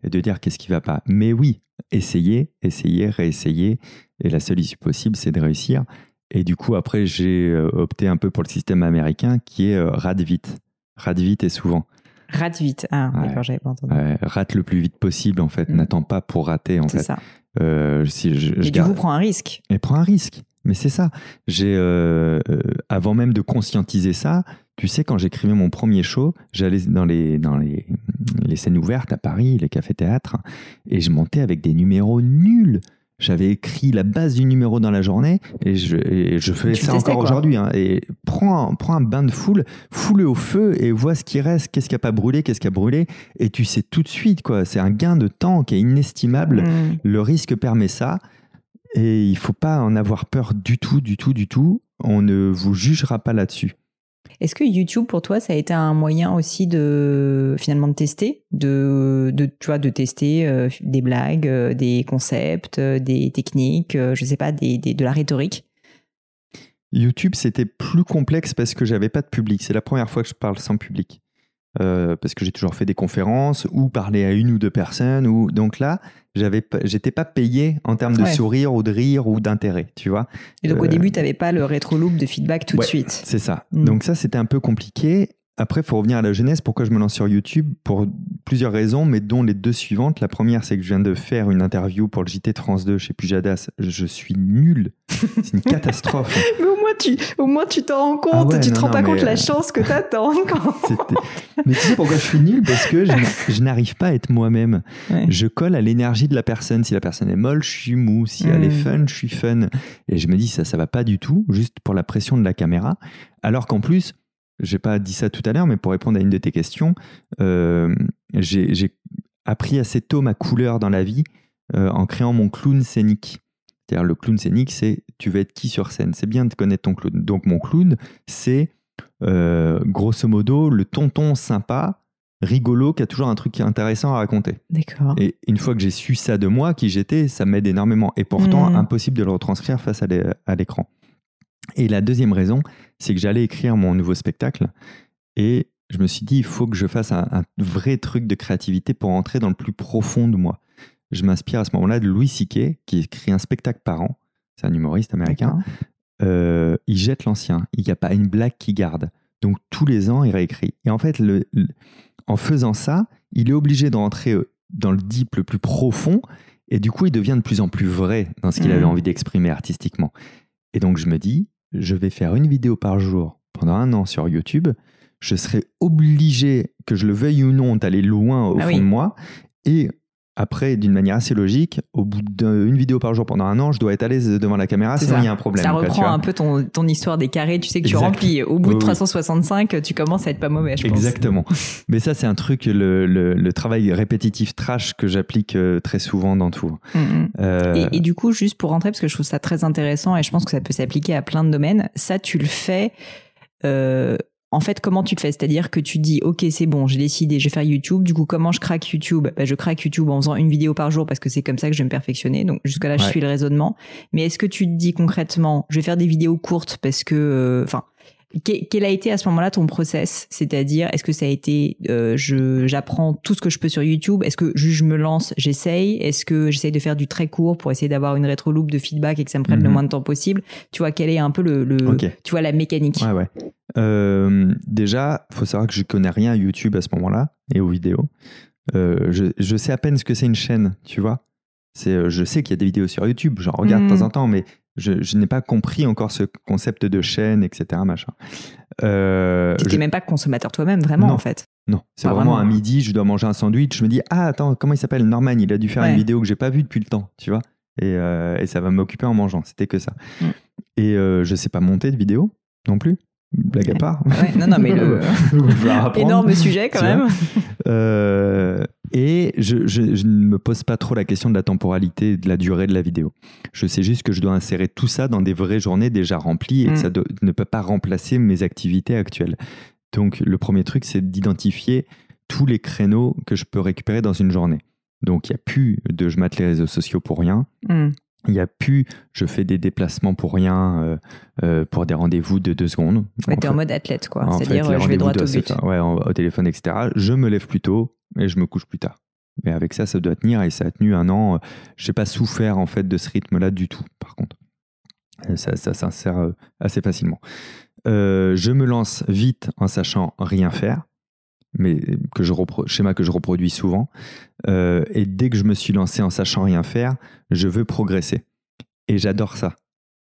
et de dire qu'est-ce qui va pas. Mais oui, essayer, essayer, réessayer. Et la seule issue possible, c'est de réussir. Et du coup, après, j'ai euh, opté un peu pour le système américain qui est euh, rate vite. Rate vite et souvent. Rate vite. Ah, d'accord, j'avais pas entendu. rate le plus vite possible, en fait. Mm. N'attends pas pour rater, en fait. C'est ça. Euh, si je, et du coup, prends un risque. Et prends un risque. Mais c'est ça. J'ai, euh, euh, avant même de conscientiser ça, tu sais, quand j'écrivais mon premier show, j'allais dans les, dans les, les scènes ouvertes à Paris, les cafés-théâtres, et je montais avec des numéros nuls. J'avais écrit la base du numéro dans la journée et je, je fais ça encore aujourd'hui. Hein, et prends, prends un bain de foule, foule au feu et vois ce qui reste, qu'est-ce qui a pas brûlé, qu'est-ce qui a brûlé. Et tu sais tout de suite, quoi. C'est un gain de temps qui est inestimable. Mm. Le risque permet ça. Et il faut pas en avoir peur du tout, du tout, du tout. On ne vous jugera pas là-dessus. Est-ce que YouTube pour toi ça a été un moyen aussi de finalement de tester, de, tester euh, des blagues, euh, des concepts, euh, des techniques, je sais pas, de la rhétorique? YouTube c'était plus complexe parce que j'avais pas de public. C'est la première fois que je parle sans public. Euh, parce que j'ai toujours fait des conférences ou parlé à une ou deux personnes. Ou... Donc là, j'avais, j'étais pas payé en termes de sourire ou de rire ou d'intérêt, tu vois. Et donc au euh, début, tu n'avais pas le rétro-loop de feedback tout de suite. C'est ça. Hmm. Donc ça, c'était un peu compliqué. Après, il faut revenir à la jeunesse. Pourquoi je me lance sur YouTube? Pour plusieurs raisons, mais dont les deux suivantes. La première, c'est que je viens de faire une interview pour le JT France 2 chez Pujadas. Je suis nul. C'est une catastrophe. mais au moins, tu au moins, tu t'en rends compte. Ah tu te rends pas compte la euh, chance que t'attends. mais tu sais pourquoi je suis nul? Parce que je n'arrive pas à être moi-même. Je colle à l'énergie de la personne. Si la personne est molle, je suis mou. Si elle est hmm. fun, je suis fun. Et je me dis, ça, ça va pas du tout, juste pour la pression de la caméra. Alors qu'en plus, j'ai pas dit ça tout à l'heure, mais pour répondre à une de tes questions, euh, j'ai appris assez tôt ma couleur dans la vie euh, en créant mon clown scénique. C'est-à-dire le clown scénique, c'est tu veux être qui sur scène. C'est bien de connaître ton clown. Donc mon clown, c'est euh, grosso modo le tonton sympa, rigolo, qui a toujours un truc intéressant à raconter. D'accord. Et une fois que j'ai su ça de moi, qui j'étais, ça m'aide énormément. Et pourtant, mmh. impossible de le retranscrire face à l'écran. Et la deuxième raison, c'est que j'allais écrire mon nouveau spectacle et je me suis dit, il faut que je fasse un, vrai truc de créativité pour entrer dans le plus profond de moi. Je m'inspire à ce moment-là de Louis C.K., qui écrit un spectacle par an. C'est un humoriste américain. Euh, il jette l'ancien. Il n'y a pas une blague qui garde. Donc tous les ans, il réécrit. Et en fait, le, en faisant ça, il est obligé de rentrer euh, dans le deep le plus profond. Et du coup, il devient de plus en plus vrai dans ce qu'il avait mmh. envie d'exprimer artistiquement. Et donc, je me dis, je vais faire une vidéo par jour pendant un an sur YouTube, je serai obligé, que je le veuille ou non, d'aller loin au ah fond de moi. Et après, d'une manière assez logique, au bout d'une vidéo par jour pendant un an, je dois être à l'aise devant la caméra, sinon il y a un problème. Ça reprend un peu ton, ton, histoire des carrés, tu sais que tu remplis. Au bout de 365, tu commences à être pas mauvais, je Exactement. Mais ça, c'est un truc, le, le, travail répétitif trash que j'applique euh, très souvent dans tout. Mm, mm. Euh, et, et, du coup, juste pour rentrer, parce que je trouve ça très intéressant et je pense que ça peut s'appliquer à plein de domaines, ça, tu le fais... Euh, en fait, comment tu te fais? C'est-à-dire que tu dis, ok, c'est bon, j'ai décidé, je vais faire YouTube. Du coup, comment je craque YouTube? Bah, Je craque YouTube en faisant une vidéo par jour parce que c'est comme ça que je vais me perfectionner. Donc jusqu'à là, je suis le raisonnement. Mais est-ce que tu te dis concrètement, je vais faire des vidéos courtes parce que, euh, enfin, quel a été à ce moment-là ton process? C'est-à-dire, est-ce que ça a été, euh, je j'apprends tout ce que je peux sur YouTube? Est-ce que je me lance, j'essaye? Est-ce que j'essaye de faire du très court pour essayer d'avoir une rétro-loop de feedback et que ça me prenne le mhm. moins de temps possible? Tu vois, quelle est un peu le, tu vois, la mécanique? Ouais, ouais. Euh, déjà, faut savoir que je connais rien à YouTube à ce moment-là et aux vidéos. Euh, je, je, sais à peine ce que c'est une chaîne, tu vois. C'est, je sais qu'il y a des vidéos sur YouTube, j'en regarde de temps mhm. en temps, mais je, n'ai pas compris encore ce concept de chaîne, etc. Machin. Euh, tu n'es même pas consommateur toi-même, vraiment, en fait. Non, c'est vraiment, un midi, je dois manger un sandwich. Je me dis, ah, attends, comment il s'appelle Norman Il a dû faire une vidéo que j'ai pas vue depuis le temps, tu vois. Et, euh, et ça va m'occuper en mangeant. C'était que ça. Mm. Et euh, je sais pas monter de vidéo non plus blague à part. non, non, mais le... énorme sujet quand même. Euh, et je, je, ne me pose pas trop la question de la temporalité, de la durée de la vidéo. Je sais juste que je dois insérer tout ça dans des vraies journées déjà remplies et que mm. ça ne peut pas remplacer mes activités actuelles. Donc le premier truc, c'est d'identifier tous les créneaux que je peux récupérer dans une journée. Donc il n'y a plus de je mate les réseaux sociaux pour rien. Mm. Il n'y a plus, je fais des déplacements pour rien, euh, euh, pour des rendez-vous de deux secondes. Ouais, t'es en mode athlète, quoi. C'est-à-dire, je vais droit au but. ouais, au téléphone, etc. Je me lève plus tôt et je me couche plus tard. Mais avec ça, ça doit tenir et ça a tenu un an. Je n'ai pas souffert, en fait, de ce rythme-là du tout, par contre. Euh, ça, ça s'insère assez facilement. je me lance vite en sachant rien faire mais que je schéma que je reproduis souvent. Euh, et dès que je me suis lancé en sachant rien faire, je veux progresser. Et j'adore ça,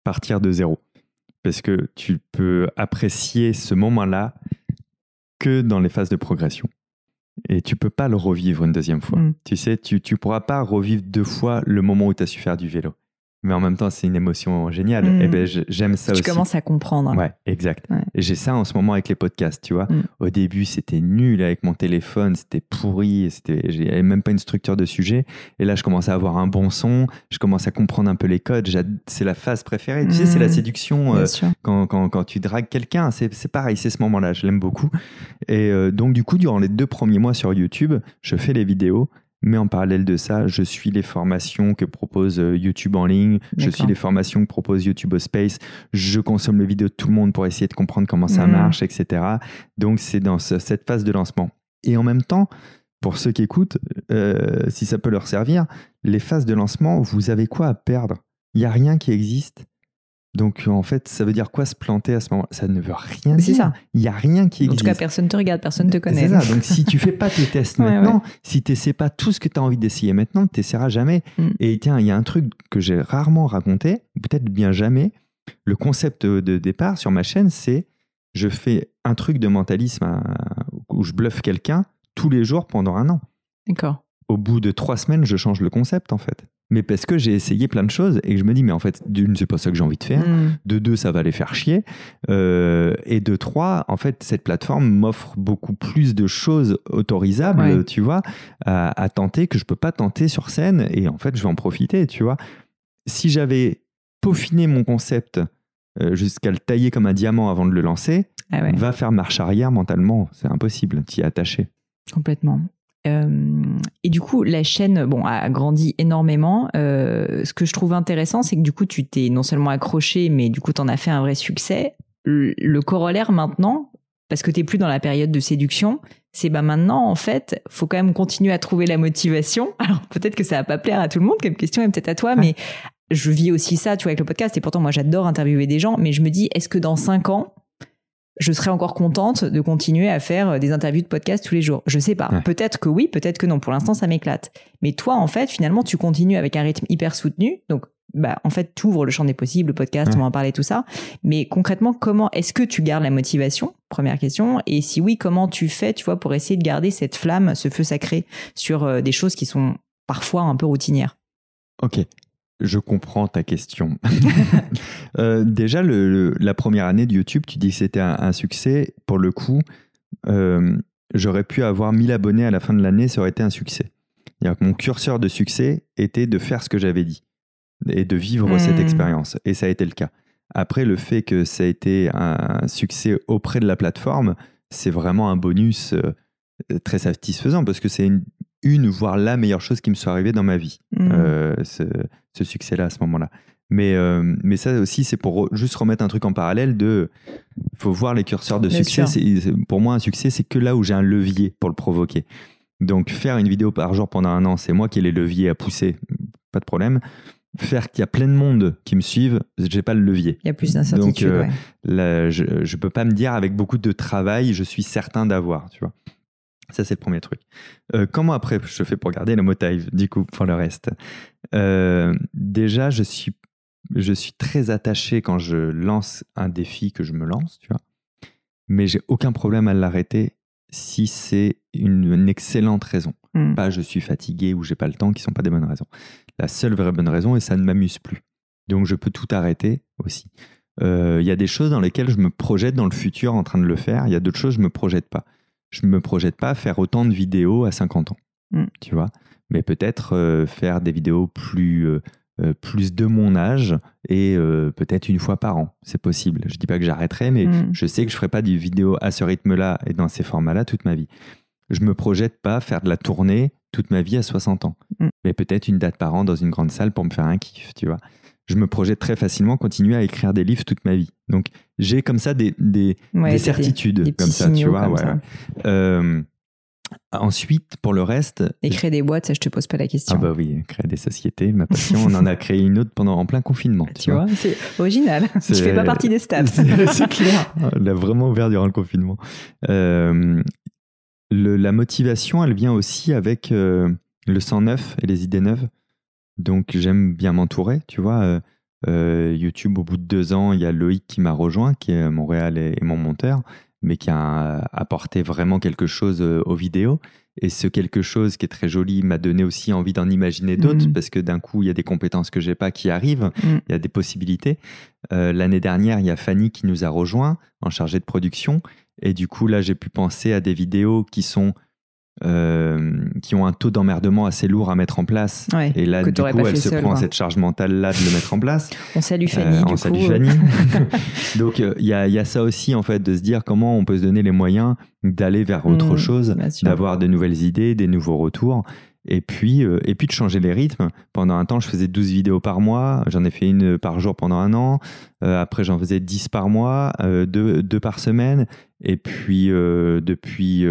partir de zéro. Parce que tu peux apprécier ce moment-là que dans les phases de progression. Et tu peux pas le revivre une deuxième fois. Mm. Tu sais, tu ne pourras pas revivre deux fois le moment où tu as su faire du vélo mais en même temps, c'est une émotion géniale. Et eh mm. ben, j'aime ça aussi. Tu commences à comprendre. Ouais, exact. J'ai ça en ce moment avec les podcasts, tu vois. Mm. Au début, c'était nul avec mon téléphone, c'était pourri, c'était, j'avais même pas une structure de sujet. Et là, je commence à avoir un bon son, je commence à comprendre un peu les codes. C'est la phase préférée. Tu sais, c'est la mm. séduction euh, quand, quand, quand, tu dragues quelqu'un. C'est pareil, c'est ce moment-là. Je l'aime beaucoup. Et euh, donc, du coup, durant les deux premiers mois sur YouTube, je fais les vidéos mais en parallèle de ça, je suis les formations que propose euh, YouTube en ligne, je suis les formations que propose YouTube au Space, je consomme les vidéos de tout le monde pour essayer de comprendre comment ça mmh. marche, etc. Donc c'est dans cette phase de lancement. Et en même temps, pour ceux qui écoutent, euh, si ça peut leur servir, les phases de lancement, vous avez quoi à perdre? Il n'y a rien qui existe. Donc en fait, ça veut dire quoi se planter à ce moment Ça ne veut rien C'est dire. ça. Il n'y a rien qui En existe. tout cas, personne te regarde, personne te connaît. C'est ça. Donc si tu fais pas tes tests Ouais, maintenant, si tu n'essaies pas tout ce que tu as envie d'essayer maintenant, tu n'essaieras jamais. Mm. Et tiens, il y a un truc que j'ai rarement raconté, peut-être bien jamais. Le concept de départ sur ma chaîne, c'est je fais un truc de mentalisme à- où je bluffe quelqu'un tous les jours pendant un an. D'accord. Au bout de trois semaines, je change le concept en fait. Mais parce que j'ai essayé plein de choses et que je me dis, mais en fait, d'une, c'est pas ça que j'ai envie de faire. Mm. De deux, ça va les faire chier. Euh, et de trois, en fait, cette plateforme m'offre beaucoup plus de choses autorisables, Ouais. tu vois, à, à tenter que je peux pas tenter sur scène. Et en fait, je vais en profiter, tu vois. Si j'avais peaufiné mon concept euh, jusqu'à le tailler comme un diamant avant de le lancer, Ah ouais, va faire marche arrière mentalement. C'est impossible, t'y es attaché. complètement. Euh, et du coup, la chaîne bon, a grandi énormément. Euh, ce que je trouve intéressant, c'est que du coup, tu t'es non seulement accroché, mais du coup, tu en as fait un vrai succès. Le, le corollaire maintenant, parce que tu plus dans la période de séduction, c'est bah maintenant, en fait, faut quand même continuer à trouver la motivation. Alors, peut-être que ça va pas plaire à tout le monde comme question, et peut-être à toi, Ouais. mais je vis aussi ça, tu vois, avec le podcast. Et pourtant, moi, j'adore interviewer des gens, mais je me dis, est-ce que dans cinq ans, je serais encore contente de continuer à faire des interviews de podcast tous les jours. Je sais pas. Ouais. Peut-être que oui, peut-être que non. Pour l'instant, ça m'éclate. Mais toi, en fait, finalement, tu continues avec un rythme hyper soutenu. Donc, bah, en fait, tu ouvres le champ des possibles, le podcast, Ouais. on va en parler, tout ça. Mais concrètement, comment est-ce que tu gardes la motivation? Première question. Et si oui, comment tu fais, tu vois, pour essayer de garder cette flamme, ce feu sacré sur euh, des choses qui sont parfois un peu routinières? Ok, je comprends ta question. Euh, déjà, le- le- la première année de YouTube, tu dis que c'était un, un succès. Pour le coup, euh, j'aurais pu avoir 1000 abonnés à la fin de l'année, ça aurait été un succès. Que mon curseur de succès était de faire ce que j'avais dit et de vivre Hmm. cette expérience. Et ça a été le cas. Après, le fait que ça a été un succès auprès de la plateforme, c'est vraiment un bonus euh, très satisfaisant parce que c'est une, une, voire la meilleure chose qui me soit arrivée dans ma vie Hmm. euh, ce, ce succès-là à ce moment-là. Mais, euh, mais ça aussi, c'est pour re- juste remettre un truc en parallèle de. faut voir les curseurs de Bien succès. pour moi, un succès, c'est que là où j'ai un levier pour le provoquer. Donc, faire une vidéo par jour pendant un an, c'est moi qui ai les leviers à pousser, pas de problème. Faire qu'il y a plein de monde qui me suivent, j'ai pas le levier. Il y a plus d'incertitude. Donc, euh, ouais. Là, je ne peux pas me dire avec beaucoup de travail, je suis certain d'avoir, tu vois. Ça, c'est le premier truc. Euh, comment après je fais pour garder le motive, du coup, pour le reste? Euh, Déjà, je suis, je suis très attaché quand je lance un défi que je me lance, tu vois. Mais j'ai aucun problème à l'arrêter si c'est une, une excellente raison. Hmm. Pas je suis fatigué ou j'ai pas le temps, qui sont pas des bonnes raisons. La seule vraie bonne raison, et ça ne m'amuse plus. Donc je peux tout arrêter aussi. Euh, Il y a des choses dans lesquelles je me projette dans le futur en train de le faire. Il y a d'autres choses, je me projette pas. Je me projette pas à faire autant de vidéos à 50 ans. Mm. Tu vois? Mais peut-être euh, faire des vidéos plus, euh, euh, plus de mon âge et euh, peut-être une fois par an. C'est possible. Je dis pas que j'arrêterai, mais Mm. je sais que je ferai pas des vidéos à ce rythme-là et dans ces formats-là toute ma vie. Je me projette pas faire de la tournée toute ma vie à 60 ans. Mm. Mais peut-être une date par an dans une grande salle pour me faire un kiff, tu vois? Je me projette très facilement continuer à écrire des livres toute ma vie. Donc j'ai comme ça des, des, Ouais, des t'as certitudes des comme ça, tu vois. ouais, ça. Euh, ensuite, pour le reste, Et créer des boîtes, ça, je te pose pas la question. ah bah oui, créer des sociétés, ma passion. on en a créé une autre pendant en plein confinement. tu vois, c'est original. Tu fais pas partie des stats. C'est c'est clair. On l'a vraiment ouvert durant le confinement. Euh, le- la motivation, elle vient aussi avec euh, le sang neuf et les idées neuves. Donc j'aime bien m'entourer, tu vois. Euh, YouTube, au bout de deux ans, il y a Loïc qui m'a rejoint, qui est Montréal et, et mon monteur, mais qui a euh, apporté vraiment quelque chose euh, aux vidéos. Et ce quelque chose qui est très joli m'a donné aussi envie d'en imaginer d'autres, Mhm. parce que d'un coup, il y a des compétences que j'ai pas qui arrivent, Mm. il y a des possibilités. Euh, L'année dernière, il y a Fanny qui nous a rejoint en chargé de production. Et du coup, là, j'ai pu penser à des vidéos qui sont euh, qui ont un taux d'emmerdement assez lourd à mettre en place. Ouais, Et là, du coup, elle se prend quoi. cette charge mentale-là de le mettre en place. On salue Fanny, Euh, du on coup. salue Fanny. Donc, euh, il y, a, y a ça aussi, en fait, de se dire comment on peut se donner les moyens d'aller vers autre Mhm, chose, d'avoir de nouvelles idées, des nouveaux retours. Et puis, et puis de changer les rythmes. Pendant un temps, je faisais 12 vidéos par mois. J'en ai fait une par jour pendant un an. Après, j'en faisais 10 par mois, deux, deux par semaine. Et puis, depuis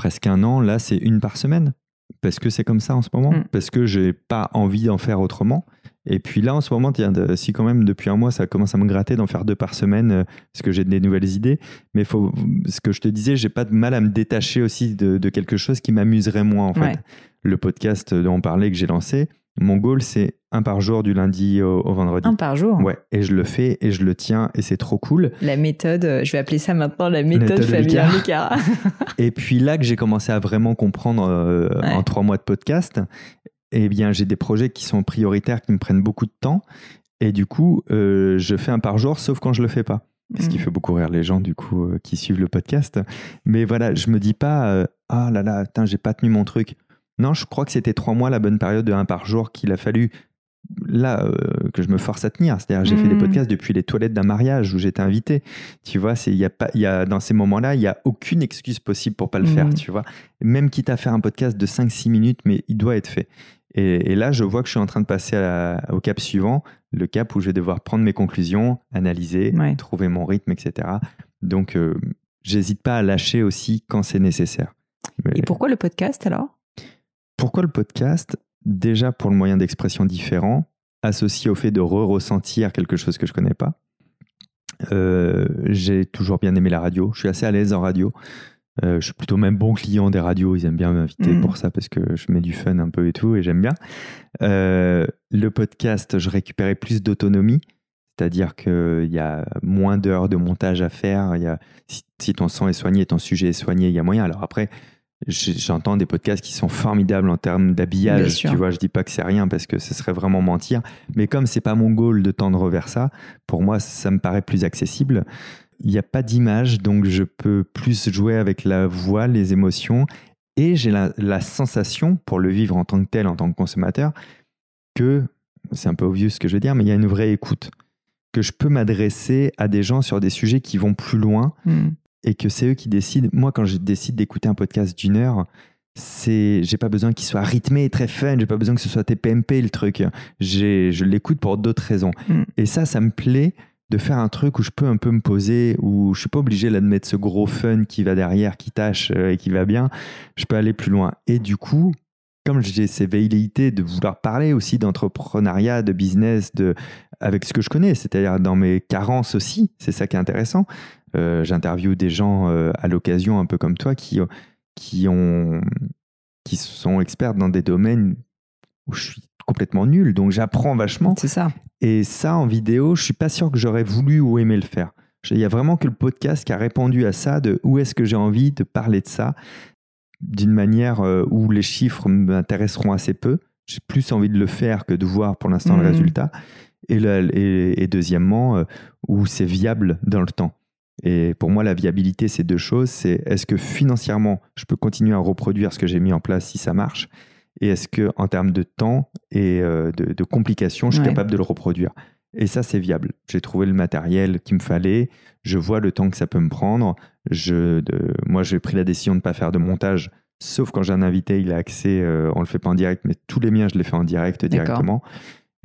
presque un an, là, c'est une par semaine. Parce que c'est comme ça en ce moment. Mm. Parce que j'ai pas envie d'en faire autrement. Et puis là, en ce moment, tiens, si quand même depuis un mois, ça commence à me gratter d'en faire deux par semaine, euh, parce que j'ai des nouvelles idées. Mais faut, ce que je te disais, j'ai pas de mal à me détacher aussi de, quelque chose qui m'amuserait moins, en fait. Le podcast dont on parlait que j'ai lancé, mon goal, c'est un par jour du lundi au, vendredi. Un par jour Ouais, et je le fais et je le tiens et c'est trop cool. La méthode, euh, je vais appeler ça maintenant la méthode, familiale et puis là que j'ai commencé à vraiment comprendre euh, en trois mois de podcast, eh bien j'ai des projets qui sont prioritaires, qui me prennent beaucoup de temps. Et du coup, euh, je fais un par jour, sauf quand je le fais pas. Ce qui mm. fait beaucoup rire les gens, du coup, qui suivent le podcast. Mais voilà, je me dis pas, ah là là, j'ai pas tenu mon truc. Non, je crois que c'était trois mois la bonne période de un par jour qu'il a fallu là euh, que je me force à tenir. C'est-à-dire, j'ai fait des hmm. podcasts depuis les toilettes d'un mariage où j'étais invité. Tu vois, c'est il y a pas, il y a dans ces moments-là, il y a aucune excuse possible pour pas le faire. Hmm. Tu vois, même quitte à faire un podcast de 5-6 minutes, mais il doit être fait. Et, là, je vois que je suis en train de passer au cap suivant, le cap où je vais devoir prendre mes conclusions, analyser, trouver mon rythme, etc. Donc, euh, j'hésite pas à lâcher aussi quand c'est nécessaire. Et pourquoi le podcast alors? Pourquoi le podcast Déjà pour le moyen d'expression différent, associé au fait de re-ressentir quelque chose que je connais pas. Euh, j'ai toujours bien aimé la radio. Je suis assez à l'aise en radio. Euh, je suis plutôt même bon client des radios. Ils aiment bien m'inviter mm. pour ça parce que je mets du fun un peu et tout et j'aime bien. Euh, le podcast, je récupérais plus d'autonomie. C'est-à-dire qu'il y a moins d'heures de montage à faire. Y a, si, si, ton son est soigné, ton sujet est soigné, il y a moyen. Alors après, J'entends des podcasts qui sont formidables en termes d'habillage. Tu vois, je dis pas que c'est rien parce que ce serait vraiment mentir. Mais comme c'est pas mon goal de tendre vers ça, pour moi, ça me paraît plus accessible. Il n'y a pas d'image, donc je peux plus jouer avec la voix, les émotions. Et j'ai la, la, sensation, pour le vivre en tant que tel, en tant que consommateur, que, c'est un peu obvious ce que je veux dire, mais il y a une vraie écoute que je peux m'adresser à des gens sur des sujets qui vont plus loin, hmm et que c'est eux qui décident. Moi, quand je décide d'écouter un podcast d'une heure, c'est j'ai pas besoin qu'il soit rythmé et très fun, j'ai pas besoin que ce soit TPMP le truc. Je l'écoute pour d'autres raisons. Mm. Et ça, ça me plaît de faire un truc où je peux un peu me poser, où je suis pas obligé là, de mettre ce gros fun qui va derrière, qui tâche euh, et qui va bien. Je peux aller plus loin. Et du coup, comme j'ai ces velléités de vouloir parler aussi d'entrepreneuriat, de business, de, avec ce que je connais, c'est-à-dire dans mes carences aussi, c'est ça qui est intéressant. Euh, j'interviewe des gens euh, à l'occasion, un peu comme toi, qui, qui, ont, qui sont experts dans des domaines où je suis complètement nul, donc j'apprends vachement. C'est ça. Et ça, en vidéo, je suis pas sûr que j'aurais voulu ou aimé le faire. Il y a vraiment que le podcast qui a répondu à ça, de où est-ce que j'ai envie de parler de ça, d'une manière euh, où les chiffres m'intéresseront assez peu. J'ai plus envie de le faire que de voir pour l'instant le mmh. résultat. Et, et, et deuxièmement, où c'est viable dans le temps. Et pour moi, la viabilité, c'est deux choses. C'est est-ce que financièrement, je peux continuer à reproduire ce que j'ai mis en place si ça marche? Et est-ce que en termes de temps et euh, de, complications, je suis capable de le reproduire? Et ça, c'est viable. J'ai trouvé le matériel qu'il me fallait. Je vois le temps que ça peut me prendre. Je, de, moi, j'ai pris la décision de ne pas faire de montage, sauf quand j'ai un invité, il a accès, euh, on le fait pas en direct, mais tous les miens, je les fais en direct directement.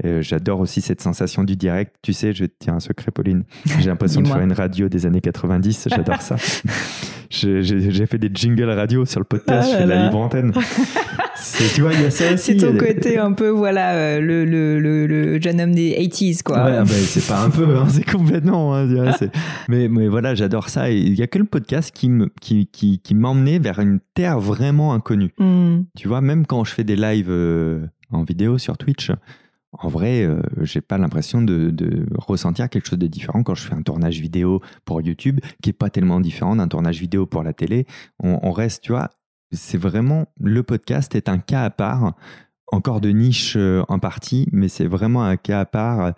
Euh, j'adore aussi cette sensation du direct. Tu sais, je tiens un secret, Pauline. J'ai l'impression de faire une radio des années 90. J'adore ça. J'ai fait des jingles radio sur le podcast. Ah je fais de la libre antenne. tu vois, il y a ça aussi. C'est ton côté un peu, voilà, euh, le, le, le, jeune homme des 80s, quoi. Ouais, bah, c'est pas un peu, hein, c'est complètement. Hein, mais, mais voilà, j'adore ça. Et il y a que le podcast qui m'emmenait qui, qui, qui vers une terre vraiment inconnue. Hmm. Tu vois, même quand je fais des lives euh, en vidéo sur Twitch, en vrai, euh, j'ai pas l'impression de, ressentir quelque chose de différent quand je fais un tournage vidéo pour YouTube, qui est pas tellement différent d'un tournage vidéo pour la télé. On, reste, tu vois, c'est vraiment le podcast est un cas à part, encore de niche euh, en partie, mais c'est vraiment un cas à part.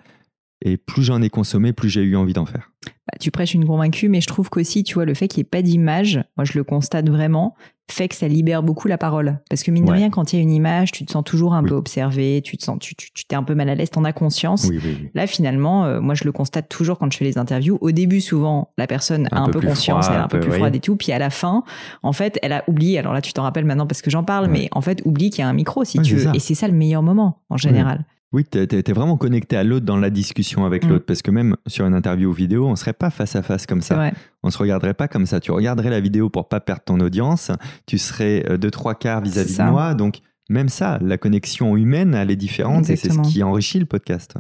Et plus j'en ai consommé, plus j'ai eu envie d'en faire. Bah, tu prêches une convaincue, mais je trouve qu'aussi, tu vois, le fait qu'il n'y ait pas d'image, moi je le constate vraiment, fait que ça libère beaucoup la parole. Parce que mine de rien, quand il y a une image, tu te sens toujours un peu observé, tu te sens, tu, tu, t'es un peu mal à l'aise, t'en as conscience. Là, finalement, euh, moi je le constate toujours quand je fais les interviews. Au début, souvent, la personne a un peu, conscience, elle est un peu, plus froide et tout. Puis à la fin, en fait, elle a oublié. Alors là, tu t'en rappelles maintenant parce que j'en parle, mais en fait, oublie qu'il y a un micro si tu veux. Et c'est ça le meilleur moment en général. Oui, tu es, vraiment connecté à l'autre dans la discussion avec mm. l'autre, parce que même sur une interview vidéo, on serait pas face à face comme ça. On se regarderait pas comme ça. Tu regarderais la vidéo pour pas perdre ton audience. Tu serais euh, de trois quarts vis-à-vis de moi, donc Même ça, la connexion humaine, elle est différente et c'est ce qui enrichit le podcast.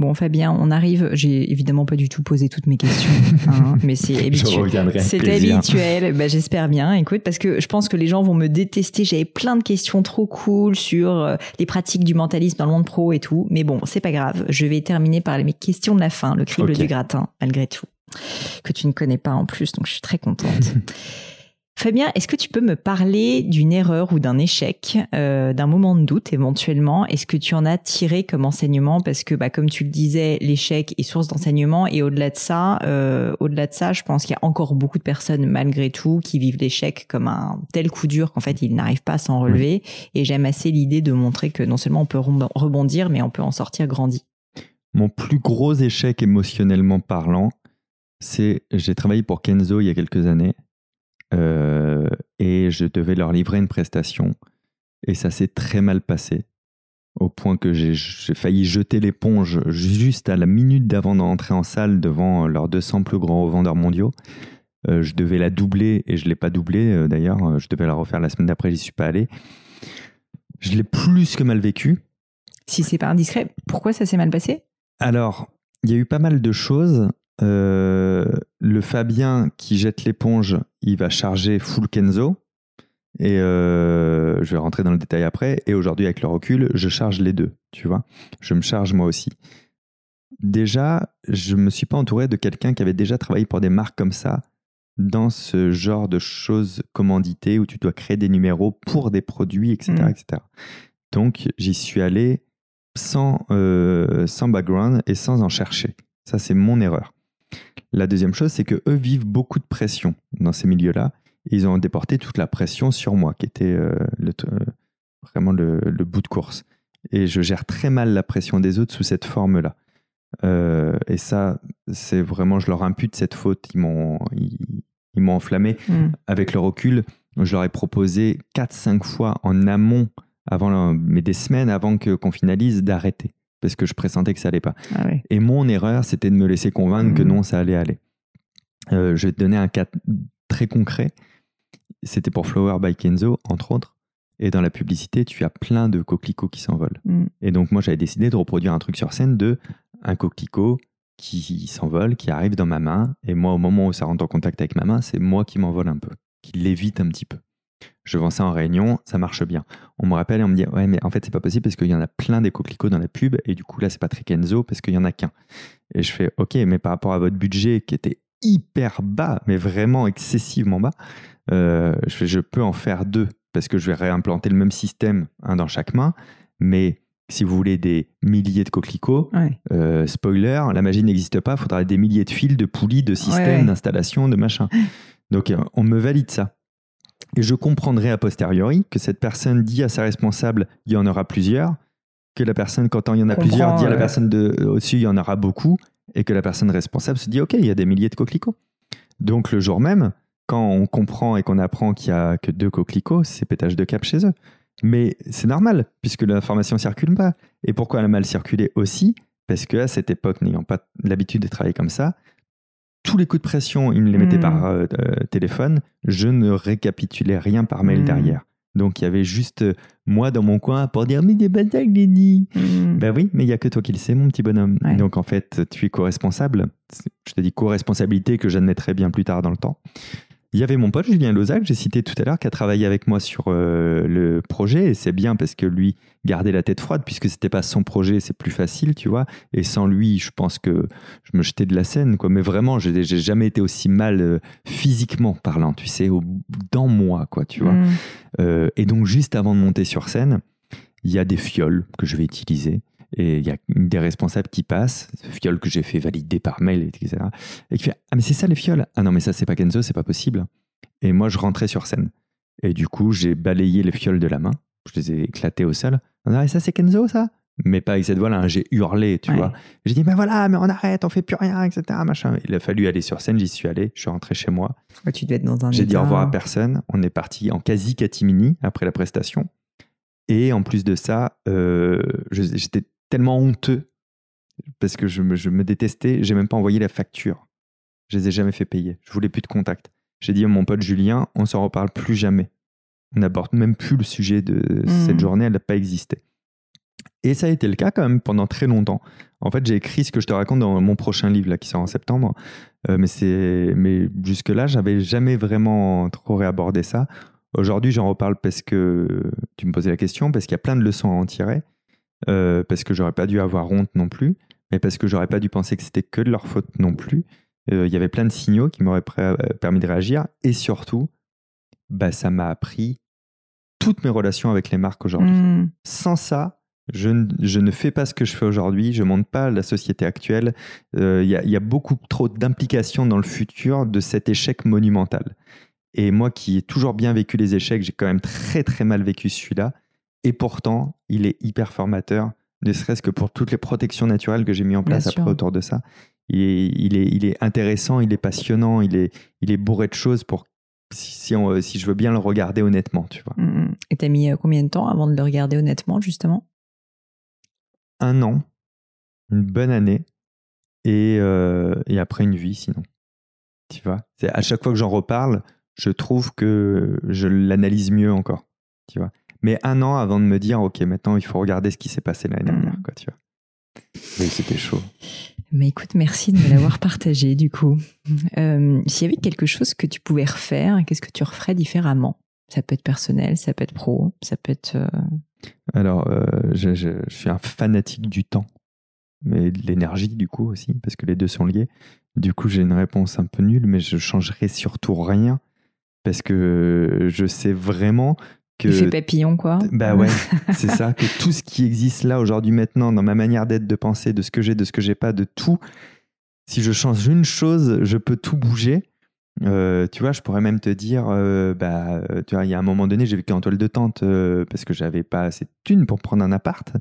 Bon, Fabien, on arrive. J'ai évidemment pas du tout posé toutes mes questions, hein, mais c'est habituel. C'est habituel. Bah, J'espère bien. Écoute, parce que je pense que les gens vont me détester. J'avais plein de questions trop cool sur euh, les pratiques du mentalisme dans le monde pro et tout. Mais bon, c'est pas grave. Je vais terminer par mes questions de la fin, le crible du gratin, malgré tout, que tu ne connais pas en plus. Donc, je suis très contente. Fabien, est-ce que tu peux me parler d'une erreur ou d'un échec, euh, d'un moment de doute éventuellement? Est-ce que tu en as tiré comme enseignement? Parce que, bah, comme tu le disais, l'échec est source d'enseignement et au-delà de ça, euh, au-delà de ça, je pense qu'il y a encore beaucoup de personnes malgré tout qui vivent l'échec comme un tel coup dur qu'en fait ils n'arrivent pas à s'en relever. Et j'aime assez l'idée de montrer que non seulement on peut rebondir, mais on peut en sortir grandi. Mon plus gros échec émotionnellement parlant, c'est j'ai travaillé pour Kenzo il y a quelques années euh, et je devais leur livrer une prestation. Et ça s'est très mal passé, au point que j'ai failli jeter l'éponge juste à la minute d'avant d'entrer en salle devant leurs 200 plus grands vendeurs mondiaux. Euh, je devais la doubler et je ne l'ai pas doublée euh, d'ailleurs. Je devais la refaire la semaine d'après, j'y suis pas allé. Je l'ai plus que mal vécu. Si c'est pas indiscret, pourquoi ça s'est mal passé? Alors, il y a eu pas mal de choses. Euh, le Fabien qui jette l'éponge, il va charger full Kenzo. Et euh, je vais rentrer dans le détail après. Et aujourd'hui, avec le recul, je charge les deux, tu vois. Je me charge moi aussi. Déjà, je ne me suis pas entouré de quelqu'un qui avait déjà travaillé pour des marques comme ça, dans ce genre de choses commanditées où tu dois créer des numéros pour des produits, etc. Mm. etc. Donc, j'y suis allé sans, euh, sans background et sans en chercher. Ça, c'est mon erreur. La deuxième chose, c'est que eux vivent beaucoup de pression dans ces milieux-là. Ils ont déporté toute la pression sur moi, qui était euh, euh, vraiment le, bout de course. Et je gère très mal la pression des autres sous cette forme-là. Euh, et ça, c'est vraiment, je leur impute cette faute. Ils m'ont, ils, m'ont enflammé. Mm. Avec le recul, je leur ai proposé 4-5 fois en amont, avant, mais des semaines avant que, qu'on finalise, d'arrêter parce que je pressentais que ça allait pas. Ah Et mon erreur, c'était de me laisser convaincre que mmh. non, ça allait aller. Euh, je vais te donner un cas très concret. C'était pour Flower by Kenzo, entre autres. Et dans la publicité, tu as plein de coquelicots qui s'envolent. Mmh. Et donc, moi, j'avais décidé de reproduire un truc sur scène de un coquelicot qui s'envole, qui arrive dans ma main. Et moi, au moment où ça rentre en contact avec ma main, c'est moi qui m'envole un peu, qui l'évite un petit peu. Je vends ça en réunion, ça marche bien. On me rappelle et on me dit ouais mais en fait c'est pas possible parce qu'il y en a plein des coquelicots dans la pub et du coup là c'est pas très Kenzo parce qu'il y en a qu'un. Et je fais ok mais par rapport à votre budget qui était hyper bas mais vraiment excessivement bas, euh, je fais je peux en faire deux parce que je vais réimplanter le même système un dans chaque main, mais si vous voulez des milliers de coquelicots, euh, spoiler, la magie n'existe pas, il faudra des milliers de fils, de poulies, de systèmes, d'installations, de machin. Donc euh, on me valide ça. Et je comprendrai a posteriori que cette personne dit à sa responsable, il y en aura plusieurs, que la personne, quand il y en a plusieurs, dit à la personne de, au-dessus, il y en aura beaucoup, et que la personne responsable se dit, OK, il y a des milliers de coquelicots. Donc le jour même, quand on comprend et qu'on apprend qu'il n'y a que deux coquelicots, c'est pétage de cap chez eux. Mais c'est normal, puisque l'information ne circule pas. Et pourquoi elle a mal circulé aussi? Parce qu'à cette époque, n'ayant pas l'habitude de travailler comme ça, tous les coups de pression, il me les mettait par hmm. euh, euh, téléphone. Je ne récapitulais rien par mail hmm. derrière. Donc il y avait juste euh, moi dans mon coin pour dire mais des batailles, Lenny. Hmm. Ben oui, mais il y a que toi qui le sais, mon petit bonhomme. Donc en fait, tu es co-responsable. Je te dis co-responsabilité que j'admettrai bien plus tard dans le temps. Il y avait mon pote Julien Lozac, j'ai cité tout à l'heure, qui a travaillé avec moi sur euh, le projet. Et c'est bien parce que lui gardait la tête froide, puisque c'était pas son projet, c'est plus facile, tu vois. Et sans lui, je pense que je me jetais de la scène, quoi. Mais vraiment, j'ai jamais été aussi mal euh, physiquement parlant, tu sais, dans moi, quoi, tu vois. Mm. Euh, et donc, juste avant de monter sur scène, il y a des fioles que je vais utiliser. Et il y a des responsables qui passe, fiole que j'ai fait valider par mail, etc. Et qui fait Ah, mais c'est ça les fioles Ah non, mais ça, c'est pas Kenzo, c'est pas possible. Et moi, je rentrais sur scène. Et du coup, j'ai balayé les fioles de la main. Je les ai éclatées au sol. Ah, ça, c'est Kenzo, ça mais pas avec cette voix-là, hein. j'ai hurlé, tu vois. J'ai dit, mais voilà, mais on arrête, on fait plus rien, etc. Machin. Il a fallu aller sur scène, j'y suis allé, je suis rentré chez moi. tu devais être dans un J'ai dit au revoir à personne. On est parti en quasi catimini après la prestation. Et en plus de ça, euh, j'étais tellement honteux parce que je me, je me détestais. J'ai même pas envoyé la facture. Je les ai jamais fait payer. Je voulais plus de contact. J'ai dit à mon pote Julien, on s'en reparle plus jamais. On n'aborde même plus le sujet de cette Mhm. journée, elle n'a pas existé. Et ça a été le cas quand même pendant très longtemps. En fait, j'ai écrit ce que je te raconte dans mon prochain livre là, qui sort en septembre. Euh, mais c'est, mais jusque-là, j'avais jamais vraiment trop réabordé ça. Aujourd'hui, j'en reparle parce que tu me posais la question, parce qu'il y a plein de leçons à en tirer, euh, parce que j'aurais pas dû avoir honte non plus, mais parce que j'aurais pas dû penser que c'était que de leur faute non plus. Euh, Il y avait plein de signaux qui m'auraient euh, permis de réagir, et surtout, bah, ça m'a appris toutes mes relations avec les marques aujourd'hui. Mm. Sans ça, je, ne- je ne fais pas ce que je fais aujourd'hui, je ne monte pas la société actuelle. Euh, Il y, y a beaucoup trop d'implications dans le futur de cet échec monumental. Et moi qui ai toujours bien vécu les échecs, j'ai quand même très très mal vécu celui-là. Et pourtant, il est hyper formateur, ne serait-ce que pour toutes les protections naturelles que j'ai mis en place après autour de ça. Il est, il, est, il est intéressant, il est passionnant, il est, il est bourré de choses pour si, si, on- si je veux bien le regarder honnêtement, tu vois. Mm. Et t'as mis euh, combien de temps avant de le regarder honnêtement, justement? Un an, une bonne année, et, euh, et après une vie sinon. Tu vois À chaque fois que j'en reparle, je trouve que je l'analyse mieux encore. Tu vois Mais un an avant de me dire, ok, maintenant il faut regarder ce qui s'est passé l'année dernière. Quoi, tu vois Oui, c'était chaud. Mais écoute, merci de me l'avoir partagé, du coup. Euh, S'il y avait quelque chose que tu pouvais refaire, qu'est-ce que tu referais différemment? Ça peut être personnel, ça peut être pro, ça peut être... euh, Alors, euh, je, je- je suis un fanatique du temps, mais de l'énergie du coup aussi, parce que les deux sont liés. Du coup, j'ai une réponse un peu nulle, mais je changerai surtout rien, parce que je sais vraiment que... Effet papillon, quoi. Bah ouais, c'est ça, que tout ce qui existe là aujourd'hui maintenant, dans ma manière d'être, de penser, de ce que j'ai, de ce que j'ai pas, de tout, si je change une chose, je peux tout bouger. Euh, tu vois, je pourrais même te dire, euh, bah, euh, tu vois, il y a un moment donné, j'ai vécu en toile de tente euh, parce que j'avais pas assez de thunes pour prendre un appart.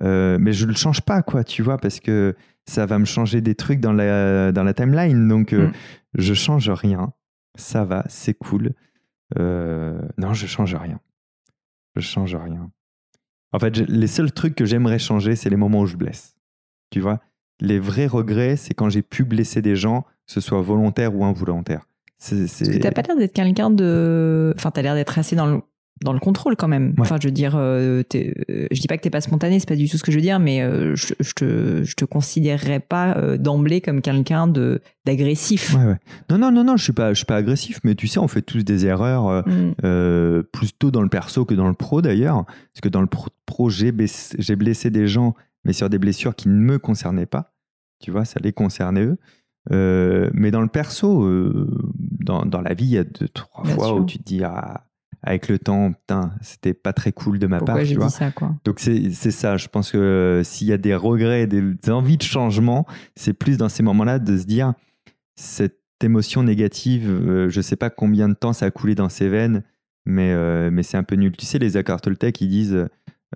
Mais je le change pas, quoi, tu vois, parce que ça va me changer des trucs dans la, dans la timeline. Donc, Mm. je change rien. Ça va, c'est cool. Non, je change rien. Je change rien. En fait, les seuls trucs que j'aimerais changer, c'est les moments où je blesse. Tu vois? Les vrais regrets, c'est quand j'ai pu blesser des gens, que ce soit volontaire ou involontaire. C'est, Parce que c'est- t'as pas l'air d'être quelqu'un de... Enfin, t'as l'air d'être assez dans le, dans le contrôle quand même. Ouais. Enfin, je veux dire, euh, euh, je dis pas que t'es pas spontané, c'est pas du tout ce que je veux dire, mais euh, je, je te, je te considérerais pas euh, d'emblée comme quelqu'un de d'agressif. Ouais, ouais. Non, non, non, non, je suis pas, je suis pas agressif, mais tu sais, on fait tous des erreurs, euh, Mm. euh, plutôt dans le perso que dans le pro d'ailleurs. Parce que dans le pro, pro, j'ai blessé, des gens, mais sur des blessures qui ne me concernaient pas. Tu vois, ça les concernait eux. Mais dans le perso, dans, dans la vie, il y a deux, trois Bien fois sûr. où tu te dis, ah, avec le temps, putain, c'était pas très cool de ma Pourquoi part. tu vois. ça, quoi? Donc c'est ça, je pense que euh, s'il y a des regrets, des, des envies de changement, c'est plus dans ces moments-là de se dire cette émotion négative, euh, je sais pas combien de temps ça a coulé dans ses veines, mais, euh, mais c'est un peu nul. Tu sais, les accords Toltec, ils disent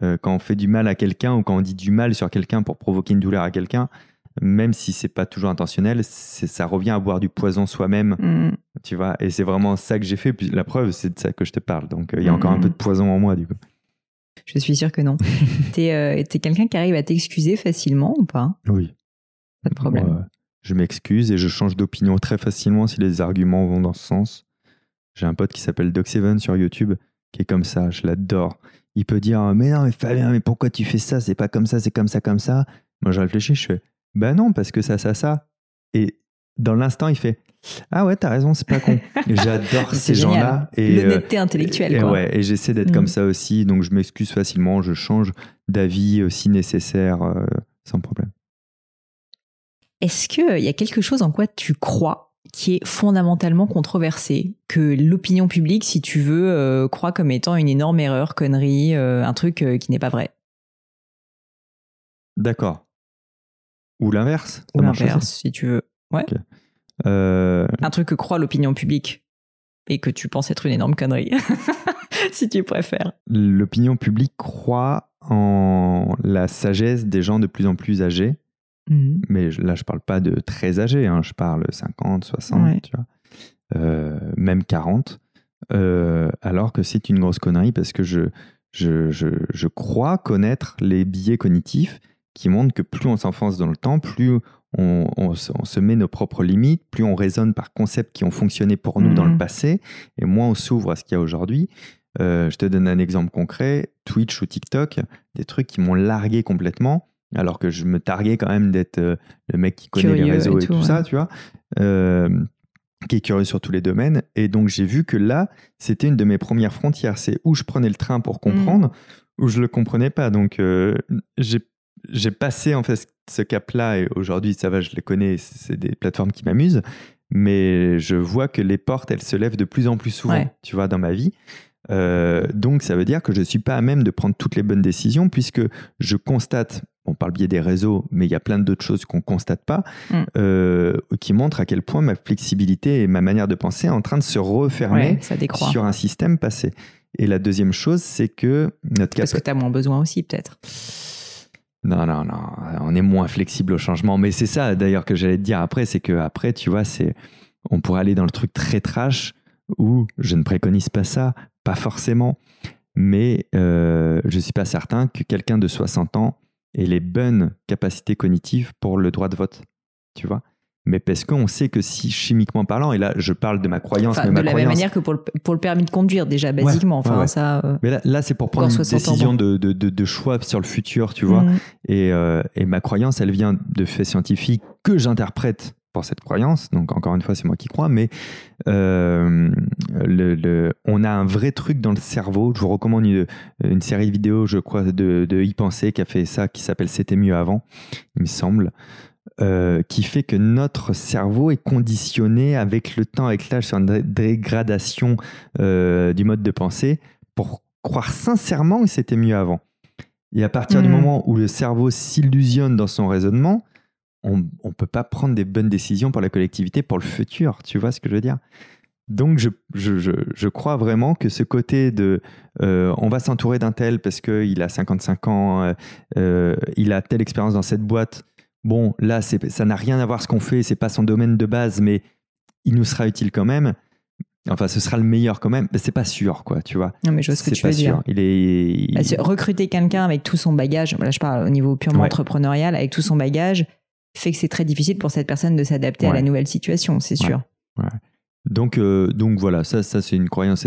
euh, quand on fait du mal à quelqu'un ou quand on dit du mal sur quelqu'un pour provoquer une douleur à quelqu'un, même si c'est pas toujours intentionnel, ça revient à boire du poison soi-même, Mm. tu vois. Et c'est vraiment ça que j'ai fait. Puis la preuve, c'est de ça que je te parle. Donc euh, il y a encore un Mhm. peu de poison en moi, du coup. Je suis sûre que non. T'es euh, quelqu'un qui arrive à t'excuser facilement ou pas? Oui. Pas de problème. Je m'excuse et je change d'opinion très facilement si les arguments vont dans ce sens. J'ai un pote qui s'appelle Doc7 sur YouTube qui est comme ça, je l'adore. Il peut dire Mais non, mais Fabien, mais pourquoi tu fais ça? C'est pas comme ça, c'est comme ça, comme ça. Moi, je réfléchis, je fais Ben non, parce que ça, ça, ça. Et dans l'instant, il fait Ah ouais, t'as raison, c'est pas con. J'adore ces gens-là. Et, euh, L'honnêteté intellectuelle, et, quoi. ouais, et j'essaie d'être Mm. comme ça aussi, donc je m'excuse facilement, je change d'avis euh, si nécessaire, euh, sans problème. Est-ce qu'il y a quelque chose en quoi tu crois qui est fondamentalement controversé, que l'opinion publique, si tu veux, euh, croit comme étant une énorme erreur, connerie, euh, un truc euh, qui n'est pas vrai? D'accord. Ou l'inverse. Ou l'inverse, si tu veux. Ouais. Euh, Un truc que croit l'opinion publique et que tu penses être une énorme connerie, si tu préfères. L'opinion publique croit en la sagesse des gens de plus en plus âgés. Mhm. Mais là, je parle pas de très âgés, hein, je parle 50, 60, Ouais. tu vois. Euh, même 40. Euh, alors que c'est une grosse connerie parce que je, je, je, je crois connaître les biais cognitifs qui montrent que plus on s'enfonce dans le temps, plus on, on se- on se met nos propres limites, plus on raisonne par concepts qui ont fonctionné pour nous dans Mhm. le passé, et moins on s'ouvre à ce qu'il y a aujourd'hui. je te donne un exemple concret, Twitch ou TikTok, des trucs qui m'ont largué complètement, alors que je me targuais quand même d'être le mec qui connaît les réseaux et, tout, ça, tu vois qui est curieux sur tous les domaines. Et donc, j'ai vu que là, c'était une de mes premières frontières. C'est où je prenais le train pour comprendre, mmh. où je le comprenais pas. Donc, euh, j'ai passé en fait ce cap-là. Et aujourd'hui, ça va, je les connais. C'est des plateformes qui m'amusent. Mais je vois que les portes, elles se lèvent de plus en plus souvent, tu vois, dans ma vie. Euh, donc, ça veut dire que je ne suis pas à même de prendre toutes les bonnes décisions puisque je constate on par le biais des réseaux, mais il y a plein d'autres choses qu'on ne constate pas, mm. euh, qui montrent à quel point ma flexibilité et ma manière de penser est en train de se refermer sur un système passé. Et la deuxième chose, c'est que notre Parce que tu as moins besoin aussi, peut-être. Non, non, non, on est moins flexible au changement. Mais c'est ça, d'ailleurs, que j'allais te dire après, c'est que après, tu vois, c'est, on pourrait aller dans le truc très trash où je ne préconise pas ça, pas forcément, mais euh, je ne suis pas certain que quelqu'un de 60 ans et les bonnes capacités cognitives pour le droit de vote. Tu vois? Mais parce qu'on sait que si chimiquement parlant, et là je parle de ma croyance, mais de la même manière que pour le, pour le, permis de conduire déjà basiquement, enfin ça. Euh, mais là, c'est pour prendre une décision de, de, de, choix sur le futur, tu vois. Mm. Et, euh, et, ma croyance, elle vient de faits scientifiques que j'interprète pour cette croyance. Donc encore une fois, c'est moi qui crois, mais euh, le, on a un vrai truc dans le cerveau. Je vous recommande une, série de vidéos, je crois, de, de y penser qui a fait ça, qui s'appelle C'était mieux avant, il me semble. Euh, qui fait que notre cerveau est conditionné avec le temps, avec l'âge, sur une dégradation euh, du mode de pensée pour croire sincèrement que c'était mieux avant. Et à partir du mmh. moment où le cerveau s'illusionne dans son raisonnement, on ne peut pas prendre des bonnes décisions pour la collectivité, pour le futur. Tu vois ce que je veux dire? Donc, je, je, je, crois vraiment que ce côté de euh, on va s'entourer d'un tel parce qu'il a 55 ans, euh, il a telle expérience dans cette boîte. Bon, là, ça n'a rien à voir ce qu'on fait, c'est pas son domaine de base, mais il nous sera utile quand même. Enfin, ce sera le meilleur quand même, mais c'est pas sûr, quoi, tu vois. Non, mais je vois ce que tu veux dire. Il est... Recruter quelqu'un avec tout son bagage, là je parle au niveau purement entrepreneurial, avec tout son bagage, fait que c'est très difficile pour cette personne de s'adapter à la nouvelle situation, c'est sûr. Donc, euh, donc voilà, ça, ça c'est une croyance.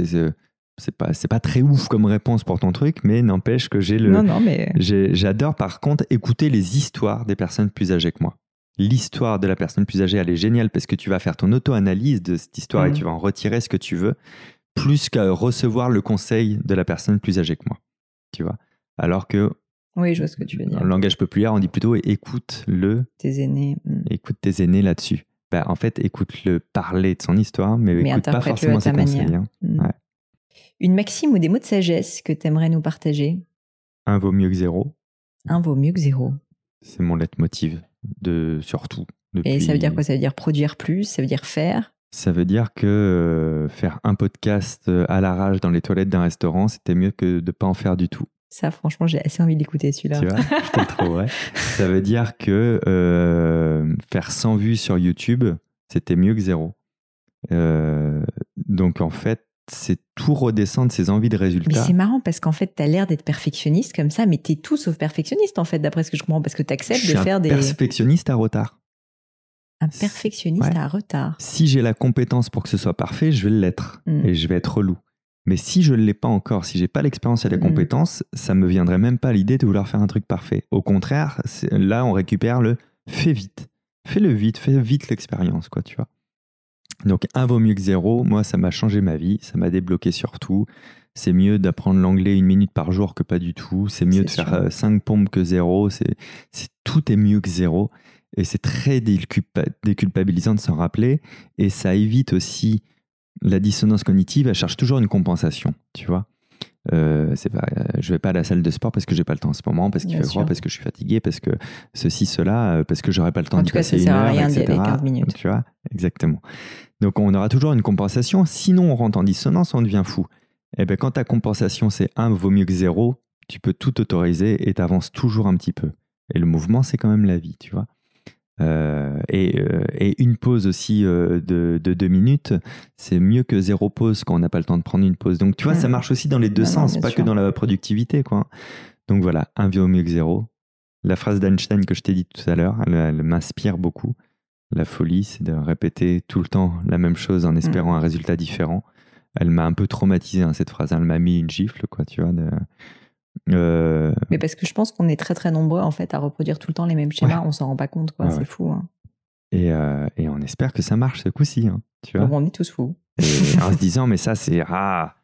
C'est pas, c'est pas très ouf comme réponse pour ton truc, mais n'empêche que j'ai le. Non, non, mais. J'adore par contre écouter les histoires des personnes plus âgées que moi. L'histoire de la personne plus âgée, elle est géniale parce que tu vas faire ton auto-analyse de cette histoire et mm. tu vas en retirer ce que tu veux, plus qu'à recevoir le conseil de la personne plus âgée que moi. Tu vois Alors que oui, je vois ce que tu veux dire. En langage populaire, on dit plutôt écoute le. Tes aînés. Hmm. Écoute tes aînés là-dessus. Bah, en fait, écoute-le parler de son histoire, mais, écoute pas forcément ses conseils. Hein. Hmm. Une maxime ou des mots de sagesse que tu aimerais nous partager? Un vaut mieux que zéro. Un vaut mieux que zéro. C'est mon leitmotiv, de, surtout. Et ça veut dire quoi? Ça veut dire produire plus? Ça veut dire faire? Ça vetre dire que euh, faire un podcast euh, à l'arrache dans les toilettes d'un restaurant, c'était mieux que de ne pas en faire du tout. Ça, franchement, j'ai assez envie d'écouter celui-là. Tu vois, je te le trouverai. Ça veut dire que euh, faire 100 vues sur YouTube, c'était mieux que zéro. Euh, donc, en fait, c'est tout redescendre ses envies de résultats. Mais c'est marrant parce qu'en fait, tu as l'air d'être perfectionniste comme ça, mais tu es tout sauf perfectionniste, en fait, d'après ce que je comprends, parce que tu acceptes de faire des. Perfectionniste à retard. Un perfectionniste à retard. Si j'ai la compétence pour que ce soit parfait, je vais l'être. Hmm. Et je vais être relou. Mais si je ne l'ai pas encore, si j'ai pas l'expérience et les mm. compétences, ça me viendrait même pas l'idée de vouloir faire un truc parfait. Au contraire, là, on récupère le fais vite. Fais-le vite, fais vite l'expérience, quoi, tu vois. Donc, un vaut mieux que zéro. Moi, ça m'a changé ma vie, ça m'a débloqué sur tout. C'est mieux d'apprendre l'anglais une minute par jour que pas du tout. C'est mieux de faire euh, cinq pompes que zéro. C'est, tout est mieux que zéro. Et c'est très déculpabilisant de s'en rappeler. Et ça évite aussi la dissonance cognitive, elle cherche toujours une compensation, tu vois. Euh, c'est pas, euh, je vais pas à la salle de sport parce que j'ai pas le temps en ce moment, parce qu'il fait froid, parce que je suis fatigué, parce que ceci, cela, euh, parce que j'aurai pas le temps en de passer une heure, rien etc. 15 minutes. Tu vois, exactement. Donc on aura toujours une compensation. Sinon, on rentre en dissonance, on devient fou. Et eh ben quand ta compensation c'est 1 vaut mieux que 0, tu peux tout autoriser et tu avances toujours un petit peu. Et le mouvement, c'est quand même la vie, tu vois. Euh, euh, et, une pause aussi euh, de, deux minutes, c'est mieux que zéro pause quand on n'a pas le temps de prendre une pause. Donc tu vois, ça mm. marche aussi dans les deux sens, pas que dans la productivité. Quoi. Donc voilà, un vaut mieux que zéro. La phrase d'Einstein que je t'ai dit tout à l'heure, elle, m'inspire beaucoup. La folie, c'est de répéter tout le temps la même chose en espérant mm. un résultat différent. elle m'a un peu traumatisé, hein, cette phrase. Elle m'a mis une gifle, quoi, tu vois. Euh, Mais parce que je pense qu'on est très très nombreux en fait à reproduire tout le temps les mêmes schémas, on s'en rend pas compte, quoi. c'est fou. Hein. Et, et, on espère que ça marche ce coup-ci, hein, tu vois. on est tous fous. en se disant, mais ça, c'est. Ah,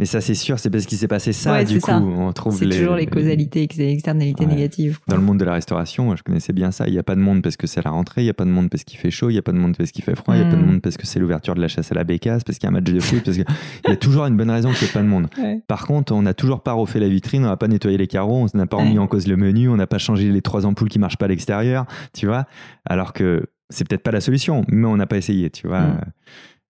mais ça, c'est sûr, c'est parce qu'il s'est passé ça. du coup, on trouve C'est toujours les causalités, les externalités négatives. Dans le monde de la restauration, je connaissais bien ça. Il n'y a pas de monde parce que c'est la rentrée, il n'y a pas de monde parce qu'il fait chaud, il n'y a pas de monde parce qu'il fait froid, il n'y a pas de mm. monde parce que c'est l'ouverture de la chasse à la bécasse, parce qu'il y a un match de foot, parce qu'il y a toujours une bonne raison qu'il n'y ait pas de monde. Par contre, on n'a toujours pas refait la vitrine, on n'a pas nettoyé les carreaux, on n'a pas remis en cause le menu, on n'a pas changé les trois ampoules qui marchent pas à l'extérieur, tu vois. Alors que c'est peut-être pas la solution, mais on n'a pas essayé, tu vois. Mm.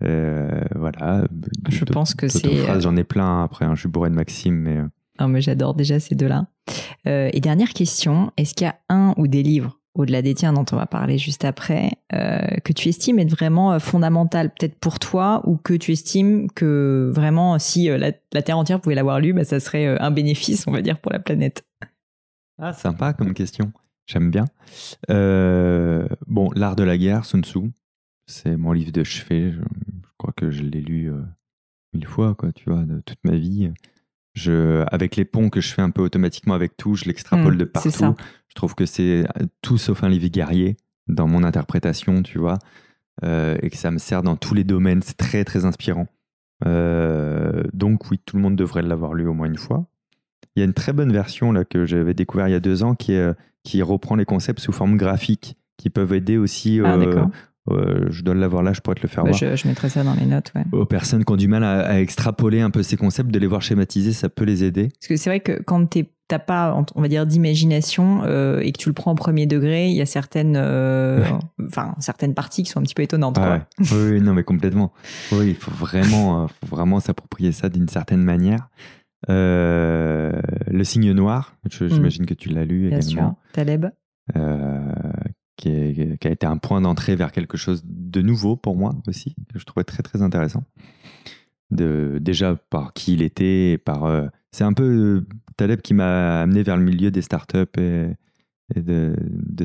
Euh, voilà. Je pense que c'est. Euh, j'en ai plein après, hein, je suis bourré de Maxime, mais. Euh. Non, mais j'adore déjà ces deux-là. et dernière question, est-ce qu'il y a un ou des livres, au-delà des tiens dont on va parler juste après, que tu estimes être vraiment fondamental, peut-être pour toi, ou que tu estimes que vraiment, si la, Terre entière pouvait l'avoir lu, bah, ça serait un bénéfice, on va dire, pour la planète? Ah, sympa comme question. J'aime bien. bon, L'art de la guerre, Sun Tzu, c'est mon livre de chevet. Crois que je l'ai lu euh, mille fois, quoi, tu vois, de toute ma vie. Je, avec les ponts que je fais un peu automatiquement avec tout, je l'extrapole mmh, de partout. Je trouve que c'est tout sauf un livre guerrier dans mon interprétation, tu vois, euh, et que ça me sert dans tous les domaines. C'est très, très inspirant. donc, oui, tout le monde devrait l'avoir lu au moins une fois. Il y a une très bonne version là, que j'avais découvert il y a deux ans qui, qui reprend les concepts sous forme graphique, qui peuvent aider aussi ah, euh, je dois l'avoir là, je pourrais te le faire bah, voir. Je, mettrai ça dans les notes. Ouais. Aux personnes qui ont du mal à, extrapoler un peu ces concepts, de les voir schématiser, ça peut les aider. Parce que c'est vrai que quand tu n'as pas, on va dire, d'imagination euh, et que tu le prends en premier degré, il y a certaines, euh, enfin, certaines parties qui sont un petit peu étonnantes. oui, non, mais complètement. Oui, il faut vraiment, faut vraiment s'approprier ça d'une certaine manière. le signe noir, hmm. j'imagine que tu l'as lu Bien également. Sûr. Taleb? Qui, a été un point d'entrée vers quelque chose de nouveau pour moi aussi, que je trouvais très très intéressant. De, déjà par qui il était, par euh, c'est un peu euh, Taleb qui m'a amené vers le milieu des startups et, de,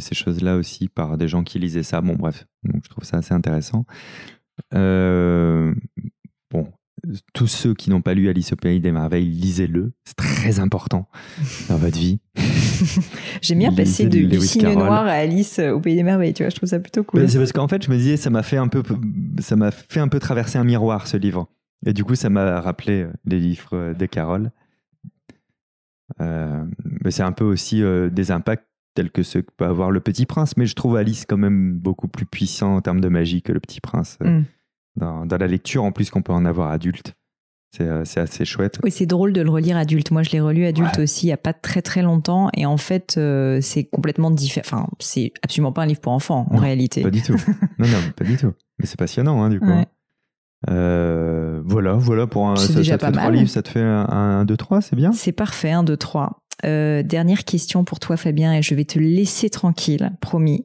ces choses-là aussi par des gens qui lisaient ça. Bon bref, donc je trouve ça assez intéressant. Euh, bon, tous ceux qui n'ont pas lu Alice au pays des merveilles, lisez-le. C'est très important dans votre vie. J'aime bien passer de, du signe noir à Alice au pays des merveilles. Tu vois, je trouve ça plutôt cool. C'est parce qu'en fait, je me disais, ça m'a fait un peu, ça m'a fait un peu traverser un miroir ce livre. Et du coup, ça m'a rappelé euh, les livres de Carole. Euh, mais c'est un peu aussi euh, des impacts tels que ceux que peut avoir le Petit Prince. Mais je trouve Alice quand même beaucoup plus puissant en termes de magie que le Petit Prince. Mm dans, la lecture en plus qu'on peut en avoir adulte. Euh, c'est assez chouette. Oui, c'est drôle de le relire adulte. Moi, je l'ai relu adulte aussi il n'y a pas très très longtemps. Et en fait, euh, c'est complètement différent. Enfin, c'est absolument pas un livre pour enfants, en réalité. Pas du tout. non, non, pas du tout. Mais c'est passionnant, hein, du coup. Euh, voilà, voilà pour un. Ça, déjà ça pas mal. livres, ça te fait un 2, 3, c'est bien? C'est parfait, un 2, 3. Euh, dernière question pour toi, Fabien, et je vais te laisser tranquille, promis.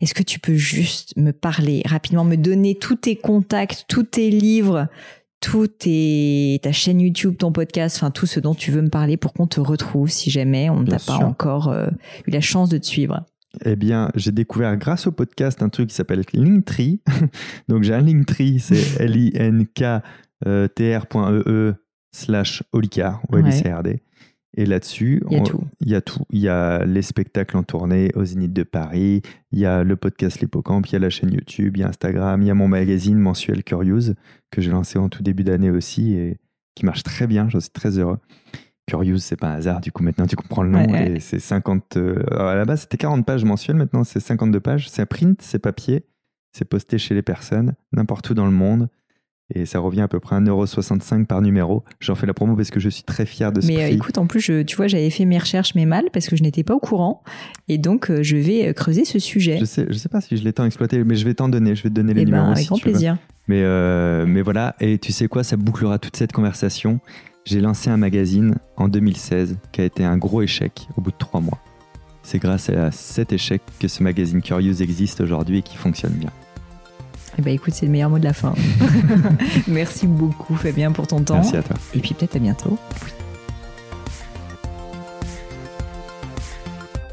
Est-ce que tu peux juste me parler rapidement, me donner tous tes contacts, tous tes livres, tout tes, ta chaîne YouTube, ton podcast, enfin tout ce dont tu veux me parler pour qu'on te retrouve si jamais on n'a pas encore euh, eu la chance de te suivre? Eh bien, j'ai découvert grâce au podcast un truc qui s'appelle Linktree. Donc, j'ai un Linktree, c'est L-I-N-K-T-R.ee e slash Olicard, ou L-I-C-R-D. Et là-dessus, il y a tout. Il y a tout. Il y a les spectacles en tournée au Zénith de Paris, il y a le podcast l'Hippocampe, il y a la chaîne YouTube, il y a Instagram, il y a mon magazine mensuel Curious que j'ai lancé en tout début d'année aussi et qui marche très bien. J'en suis très heureux. Curious, c'est pas un hasard. Du coup, maintenant, tu comprends le nom. c'est 50. Euh, à la base, c'était 40 pages mensuelles. Maintenant, c'est 52 pages. C'est print, c'est papier. C'est posté chez les personnes, n'importe où dans le monde et ça revient à peu près 1,65€ par numéro. J'en fais la promo parce que je suis très fier de ce mais, euh, écoute, en plus, tu vois, j'avais fait mes recherches, mais mal, parce que je n'étais pas au courant. Et donc, euh, je vais euh, creuser ce sujet. Je sais, je sais pas si je l'ai tant exploité, mais je vais t'en donner. Je vais te donner les eh ben, numéros. avec grand plaisir. Mais, mais voilà. Et tu sais quoi, ça bouclera toute cette conversation. J'ai lancé un magazine en 2016 qui a été un gros échec au bout de trois mois. C'est grâce à cet échec que ce magazine Curious existe aujourd'hui et qui fonctionne bien. Eh ben écoute, c'est le meilleur mot de la fin. Merci beaucoup Fabien pour ton temps. Merci à toi. Et puis peut-être à bientôt.